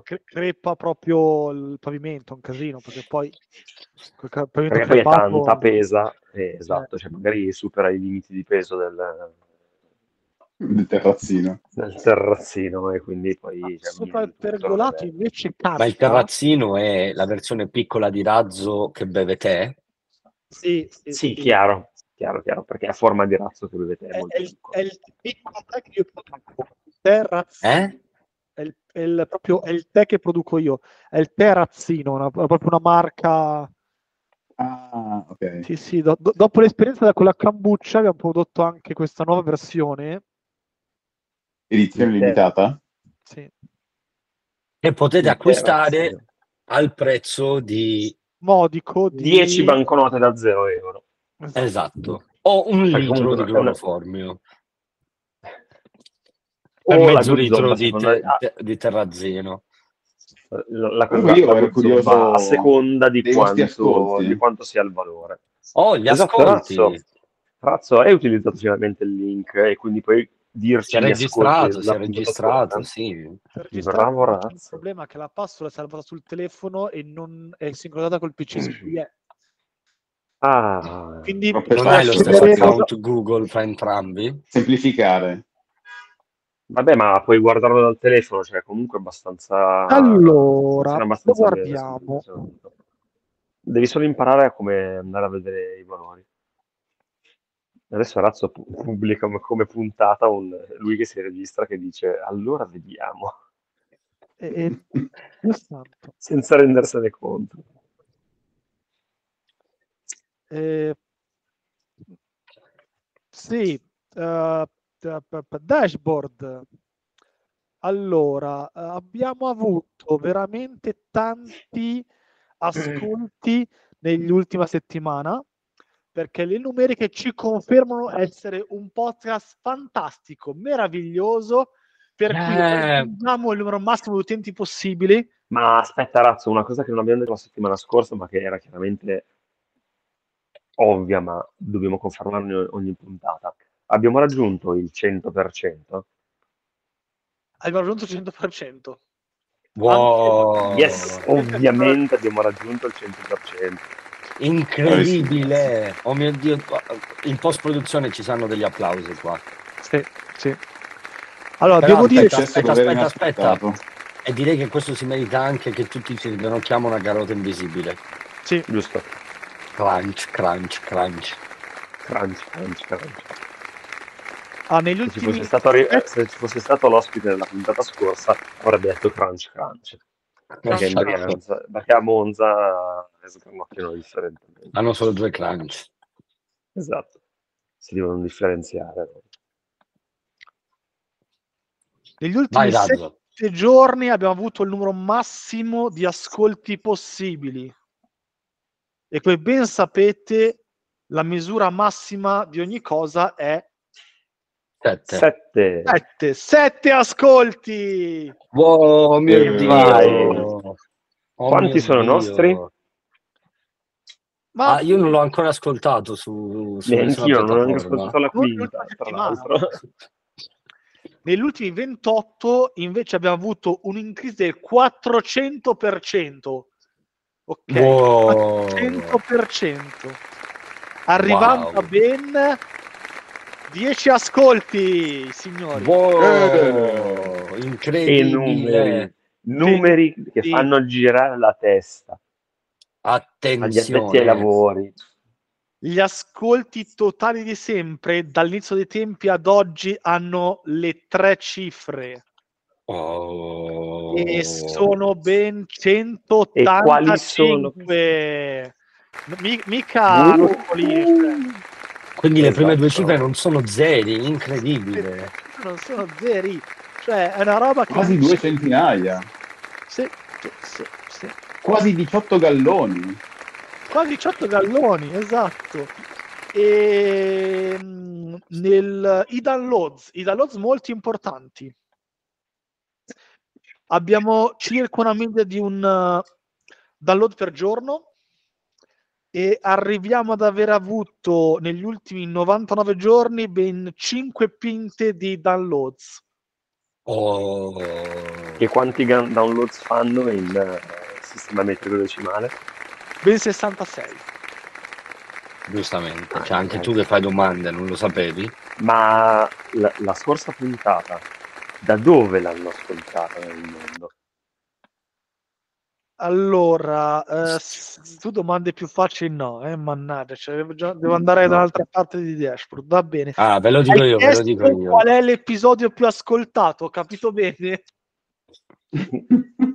Cre- crepa proprio il pavimento, un casino, perché poi Perché poi è tanta pesa, eh, esatto, cioè magari supera i limiti di peso del, del terrazzino. del terrazzino e quindi poi... Sopra il pergolato invece casca. Ma il terrazzino è la versione piccola di razzo che beve te? Sì, sì, Sì, chiaro, chiaro, chiaro, perché è a forma di razzo che bevete è È, molto è il, piccolo. è il piccolo tè che io propongo. Terrazzino. Eh? È il è il, proprio, è il tè che produco io, è il tè Razzino, una, proprio una marca... Ah, ok. Sì, sì, do, do, dopo l'esperienza con la cambuccia abbiamo prodotto anche questa nuova versione. Edizione limitata? Sì. E potete acquistare al prezzo di modico di 10 banconote da 0 euro. Esatto. O un Perché litro di cloroformio. O la mezzo litro di, te- me, ah, di terrazino. la, Comunque io ero curioso a seconda di quanto, di quanto sia il valore. Oh, gli Esatto, ascolti. Razzo. Razzo, hai utilizzato finalmente il link e quindi puoi dirci Si è registrato, si è registrato, sì. Bravo, razzo. Il problema è che la password è salvata sul telefono e non è sincronizzata col PC cui è. Ah, Quindi Non hai lo stesso account Google fra entrambi? Semplificare. vabbè, ma puoi guardarlo dal telefono, cioè comunque abbastanza... Allora, abbastanza lo bene, guardiamo. me. Devi solo imparare a come andare a vedere i valori. Adesso Razzo pu- pubblica come, puntata un, lui che si registra che dice allora vediamo, E, e- Dio santo. senza rendersene conto. Eh, sì, p- dashboard. Allora, eh, abbiamo avuto veramente tanti ascolti negli settimana perché le numeriche ci confermano essere un podcast fantastico, meraviglioso, per cui Eh. raggiungiamo il numero massimo di utenti possibili. Ma aspetta Razzo, una cosa che non abbiamo detto la settimana scorsa ma che era chiaramente ovvia ma dobbiamo confermarlo ogni, ogni puntata. Abbiamo raggiunto il 100%? Abbiamo raggiunto il 100%. Wow. Yes, ovviamente abbiamo raggiunto il 100%. Incredibile! Oh mio Dio, in post produzione ci saranno degli applausi qua. Sì, sì. Allora, Però devo dire aspetta, che aspetta, aspetta, aspetta. E direi che questo si merita anche che tutti ci rinocchiamo una carota invisibile. sì, Giusto. Crunch, crunch, crunch. Crunch, crunch, crunch. ah, negli Se ci ultimi fosse stato, eh, se ci fosse stato l'ospite della puntata scorsa avrebbe detto crunch crunch. Perché, Esatto. Brianza- perché a Monza sgranocchiano differentemente. Hanno solo due crunch. Esatto. Si devono differenziare. negli ultimi Vai, sette giorni abbiamo avuto il numero massimo di ascolti possibili. E come ben sapete, la misura massima di ogni cosa è Sette. Sette. 7. 7 ascolti! Wow, mio Dio. vai. Oh, Quanti mio sono Dio. nostri? Ma Ah, io non l'ho ancora ascoltato su, su Neanche nessuna io, non ho neanche piattaforma. ascoltato la quinta, tra l'altro. *laughs* negli ultimi 28 invece abbiamo avuto un increase del 400%. Ok, Wow. 400%. Arrivando Wow. a ben 10 ascolti, signori. Wow, E incredibile. numeri. Numeri che Sì. fanno girare la testa agli addetti ai Attenzione. lavori. Gli ascolti totali di sempre, dall'inizio dei tempi ad oggi, hanno le tre cifre. Oh. E sono ben E quali sono? 185. Mi- mica Uh, smolisce. Quindi le prime due Esatto. cifre non sono zeri, incredibile. *laughs* non sono zeri. Cioè, è una roba che... Quasi due centinaia. Sì, sì, sì. Quasi 18 galloni. Quasi 18 galloni, esatto. E mm, nel, i downloads, i downloads molto importanti. Abbiamo circa una media di un uh, download per giorno e arriviamo ad aver avuto negli ultimi 99 giorni ben 5 pinte di downloads. Oh. E quanti downloads fanno in eh, sistema metrico decimale? Ben 66. Giustamente, Ah, cioè anche ok. tu che fai domande, non lo sapevi? Ma la, la scorsa puntata, da dove l'hanno ascoltata nel mondo? Allora, eh, tu domande più facili no, eh, mannaggia, cioè, devo, già- devo andare dall'altra parte di dashboard, va bene. Ah, ve lo dico Hai io, ve lo dico io. qual è l'episodio più ascoltato, ho capito bene? *laughs*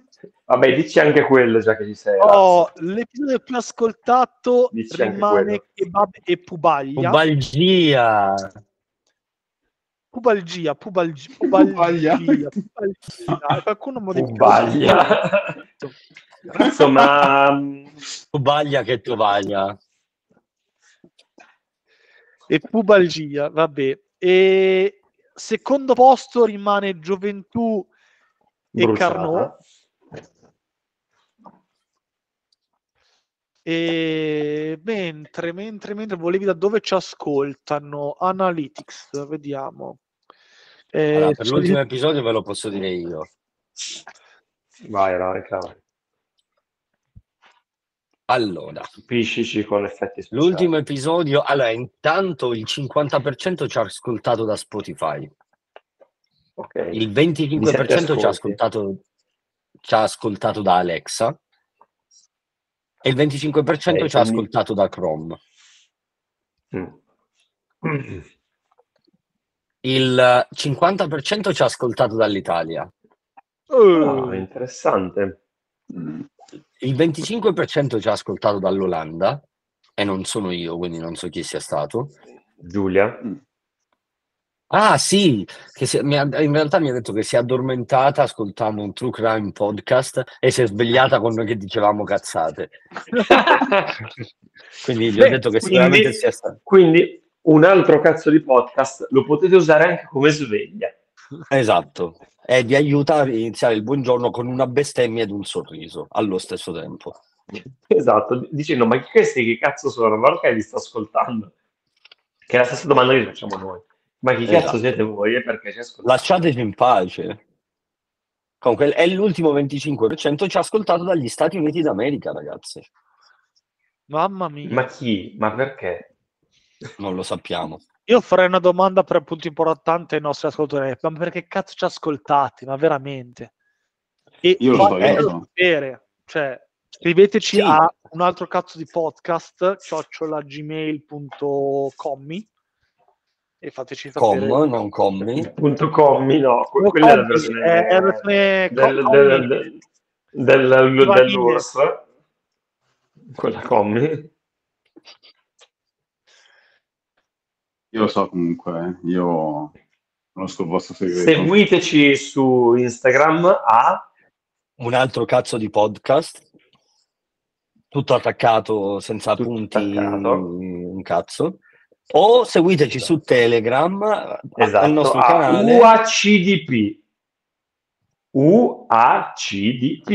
Vabbè, dici anche quello già che ci sei. Oh, l'episodio più ascoltato Dici rimane. Kebab e Pubaglia. Pubalgia. Pubalgia, pubalgia, Pubaglia. pubalgia, pubalgia. *laughs* Qualcuno modifica. Pubaglia. Insomma, mm, Pubaglia che tovaglia. E pubalgia, vabbè. E secondo posto rimane Gioventù e bruciata. Carnot. E mentre, mentre, mentre volevi da dove ci ascoltano? Analytics, vediamo. Eh, Allora, per l'ultimo episodio ve lo posso dire io. Vai, Raika, vai. Allora, Piscici con effetti speciali. l'ultimo episodio, allora intanto il 50% ci ha ascoltato da Spotify, Ok. il Di 25% sette ci ha ascoltato, ci ha ascoltato da Alexa e il 25% Ok, ci ha ascoltato da Chrome. Mm. Il 50% ci ha ascoltato dall'Italia, Eh, interessante. Il 25% ci ha ascoltato dall'Olanda e non sono io, quindi non so chi sia stato. Giulia? Ah sì, che si- mi ha- in realtà mi ha detto che si è addormentata ascoltando un true crime podcast e si è svegliata con noi che dicevamo cazzate. *laughs* Quindi gli ho Beh, detto che quindi- sicuramente sia stato. Quindi un altro cazzo di podcast lo potete usare anche come sveglia. Esatto, e vi aiuta a iniziare il buongiorno con una bestemmia ed un sorriso allo stesso tempo. Esatto, dicendo ma chi questi che cazzo sono? Ma perché li sto ascoltando? Che è la stessa domanda che ci facciamo noi. Ma chi cazzo Esatto. siete voi e perché ci ascoltate? Lasciateci in pace. Comunque, è l'ultimo 25% ci ha ascoltato dagli Stati Uniti d'America, ragazzi. mamma mia. Ma chi? Ma perché? Non lo sappiamo. Io farei una domanda per punto importante ai nostri ascoltatori. Ma perché cazzo ci ascoltate? Ma veramente? E Io lo so, fatelo io lo so. sapere. Cioè, scriveteci Sì. a un altro cazzo di podcast, chiocciolagmail.com e fateci Com, sapere. non commi. Punto commi, no, No, quella è la versione, è- è la versione del, co- del, commi. del, del, del, dell'URSS. Quella commi. Io lo so comunque, eh. io conosco il vostro segreto. Seguiteci su Instagram a Un altro cazzo di podcast. Tutto attaccato senza Tutto punti, attaccato. un cazzo. O seguiteci su Telegram, al esatto, nostro a canale. UACDP. UACDP.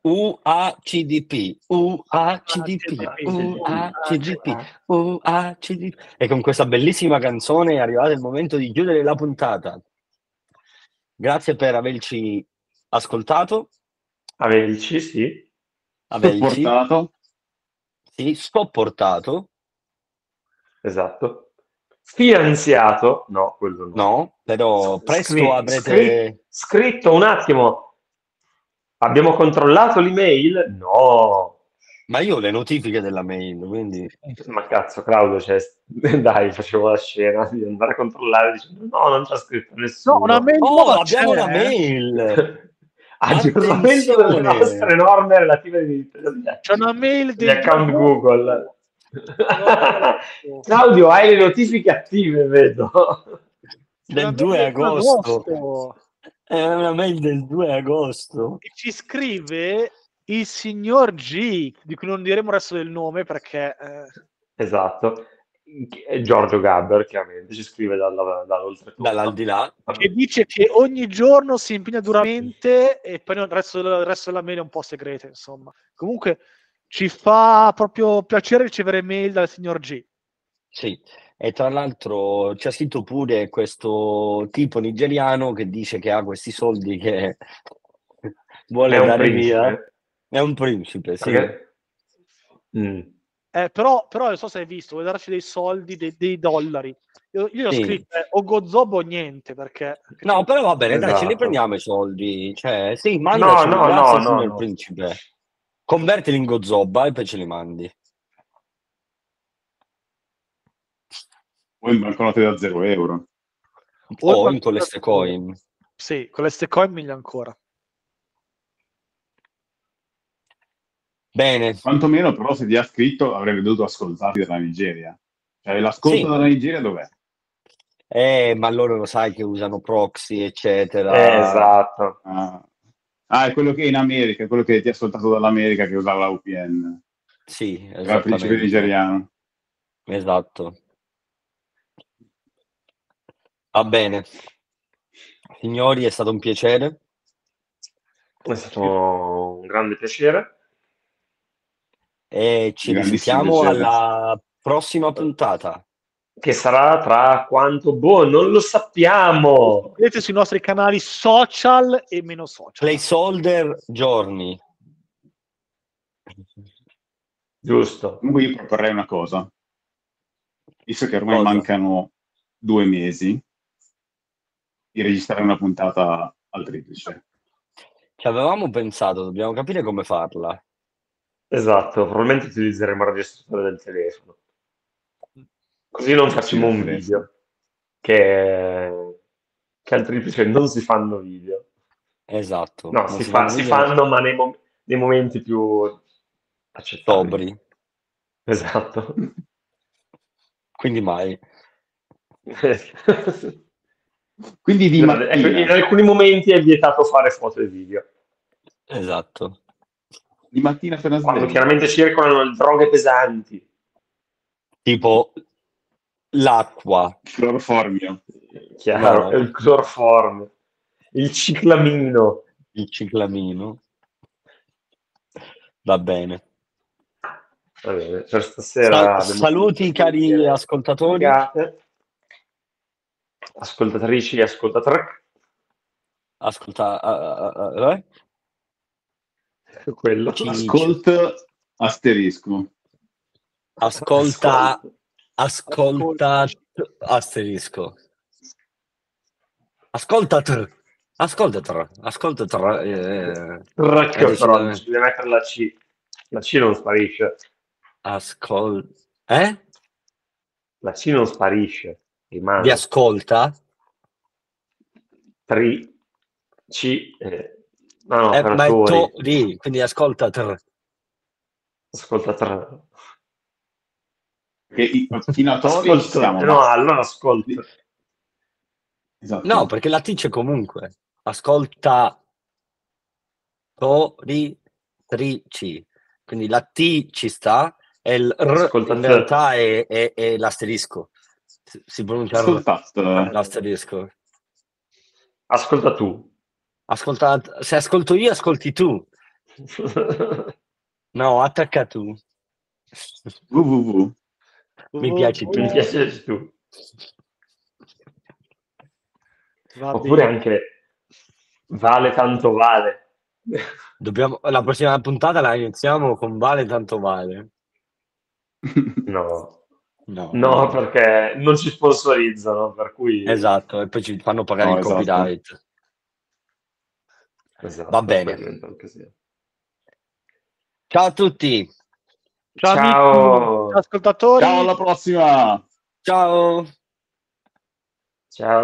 UACDP, UACDP, UACDP, UACDP. E con questa bellissima canzone è arrivato il momento di chiudere la puntata. Grazie per averci ascoltato, Averci, sì. averci Supportato. sì, sopportato, Esatto. Finanziato. No, quello no. no, però presto Scri- avrete... scri- scritto un attimo. Abbiamo controllato l'email? No. Ma io ho le notifiche della mail, quindi... Ma cazzo, Claudio, cioè, *laughs* dai, facevo la scena di andare a controllare dicendo no, non c'è scritto nessuno. No, una mail Oh, nuova abbiamo c'è, una mail! *laughs* Aggiornamento delle nostre norme relative ai diritti C'è una mail degli account Google. *laughs* Claudio, hai le notifiche attive, vedo. Del 2 agosto. È una mail del 2 agosto. E ci scrive il signor G, di cui non diremo il resto del nome perché eh, Esatto. Giorgio Gabber, chiaramente, ci scrive dalla, dall'oltretomba. Dall'aldilà. che dice che ogni giorno si impegna duramente e poi il resto, il resto della mail è un po' segreta, insomma. Comunque ci fa proprio piacere ricevere mail dal signor G. Sì, e tra l'altro ci ha scritto pure questo tipo nigeriano che dice che ha questi soldi che *laughs* vuole È un dare principe. via. È un principe, sì. Perché- Mm. Eh, però, però non so se hai visto, vuole darci dei soldi, dei, dei dollari. Io, io ho Sì. scritto eh, o Gozobo o niente perché... No, però va bene, dai, ce li Esatto. prendiamo i soldi. Cioè, sì, mandaci, no, grazie, no, signor no. principe. Convertili in gozobba e poi ce li mandi. O in banconote da 0 euro. O O in queste coin. Sì, con le Stecoin meglio ancora. Bene. Quantomeno però se ti ha scritto avrebbe dovuto ascoltarti dalla Nigeria. Cioè l'ascolto Sì. dalla Nigeria dov'è? Eh, ma loro lo sai che usano proxy, eccetera. Eh, esatto. Ah. Ah, è quello che è in America, è quello che ti ha ascoltato dall'America che usava la VPN. Sì, Era il principe nigeriano. Esatto. Va bene. Signori, è stato un piacere. È stato un grande piacere. E ci risentiamo alla prossima puntata. Che sarà tra quanto? Boh, non lo sappiamo. Vedete sui nostri canali social e meno social. Placeholder giorni. Giusto. Comunque io proporrei una cosa. Visto che ormai Cosa? mancano due mesi, di registrare una puntata al triplice. Ci avevamo pensato, dobbiamo capire come farla. Esatto, probabilmente utilizzeremo il registratore del telefono. Così non facciamo un video. Che, che al triplice non si fanno video. Esatto. No, si, si fa- fanno si fanno, ma nei, mom- nei momenti più accettabili. sobri. Esatto. Quindi mai. *laughs* Quindi di ecco, mattina, in alcuni momenti è vietato fare foto e video. Esatto. di mattina appena Quando sveglio. chiaramente circolano droghe pesanti. Tipo l'acqua. Cloroformio. Chiaro, No. il cloroform, il ciclamino. il ciclamino. Va bene. Va bene, per stasera Sal- saluti cari ascoltatori. figate. ascoltatrici e ascoltatori. Ascolta, ah, ah, eh? Quello. Ci- Ascolt asterisco. ascolta, ascolta, asterisco. Ascolta, ascolta, ascolta, eh, Tracca, Eh, però, decisamente. bisogna mettere la C. La C non sparisce. ascolta, eh? La C non sparisce. Rimane. Vi ascolta? Tri, C, eh, no, no, Eh, ma è to- di, quindi ascolta, Ascoltatori. Che i patinatori Ascolta, siamo, no, ma- allora ascolta. Esatto. No, perché la T c'è comunque. Ascolta, tori, trici. Quindi la T ci sta e il R Ascolta in realtà è, è- è l'asterisco. Si, pronuncia Ascoltate. l'asterisco. Ascolta tu. Ascolta, se ascolto io, ascolti tu. *laughs* No, attacca tu. www. Mi piaci tu. Mi piace tu. Va Oppure bene. anche vale tanto vale. Dobbiamo, la prossima puntata la iniziamo con Vale tanto vale. No, No, no, perché non ci sponsorizzano, per cui... Esatto, e poi ci fanno pagare No, il esatto. copyright. Esatto, Va bene. Ciao a tutti. Ciao, Ciao. amici, ciao ascoltatori. Ciao, alla prossima! Ciao. Ciao.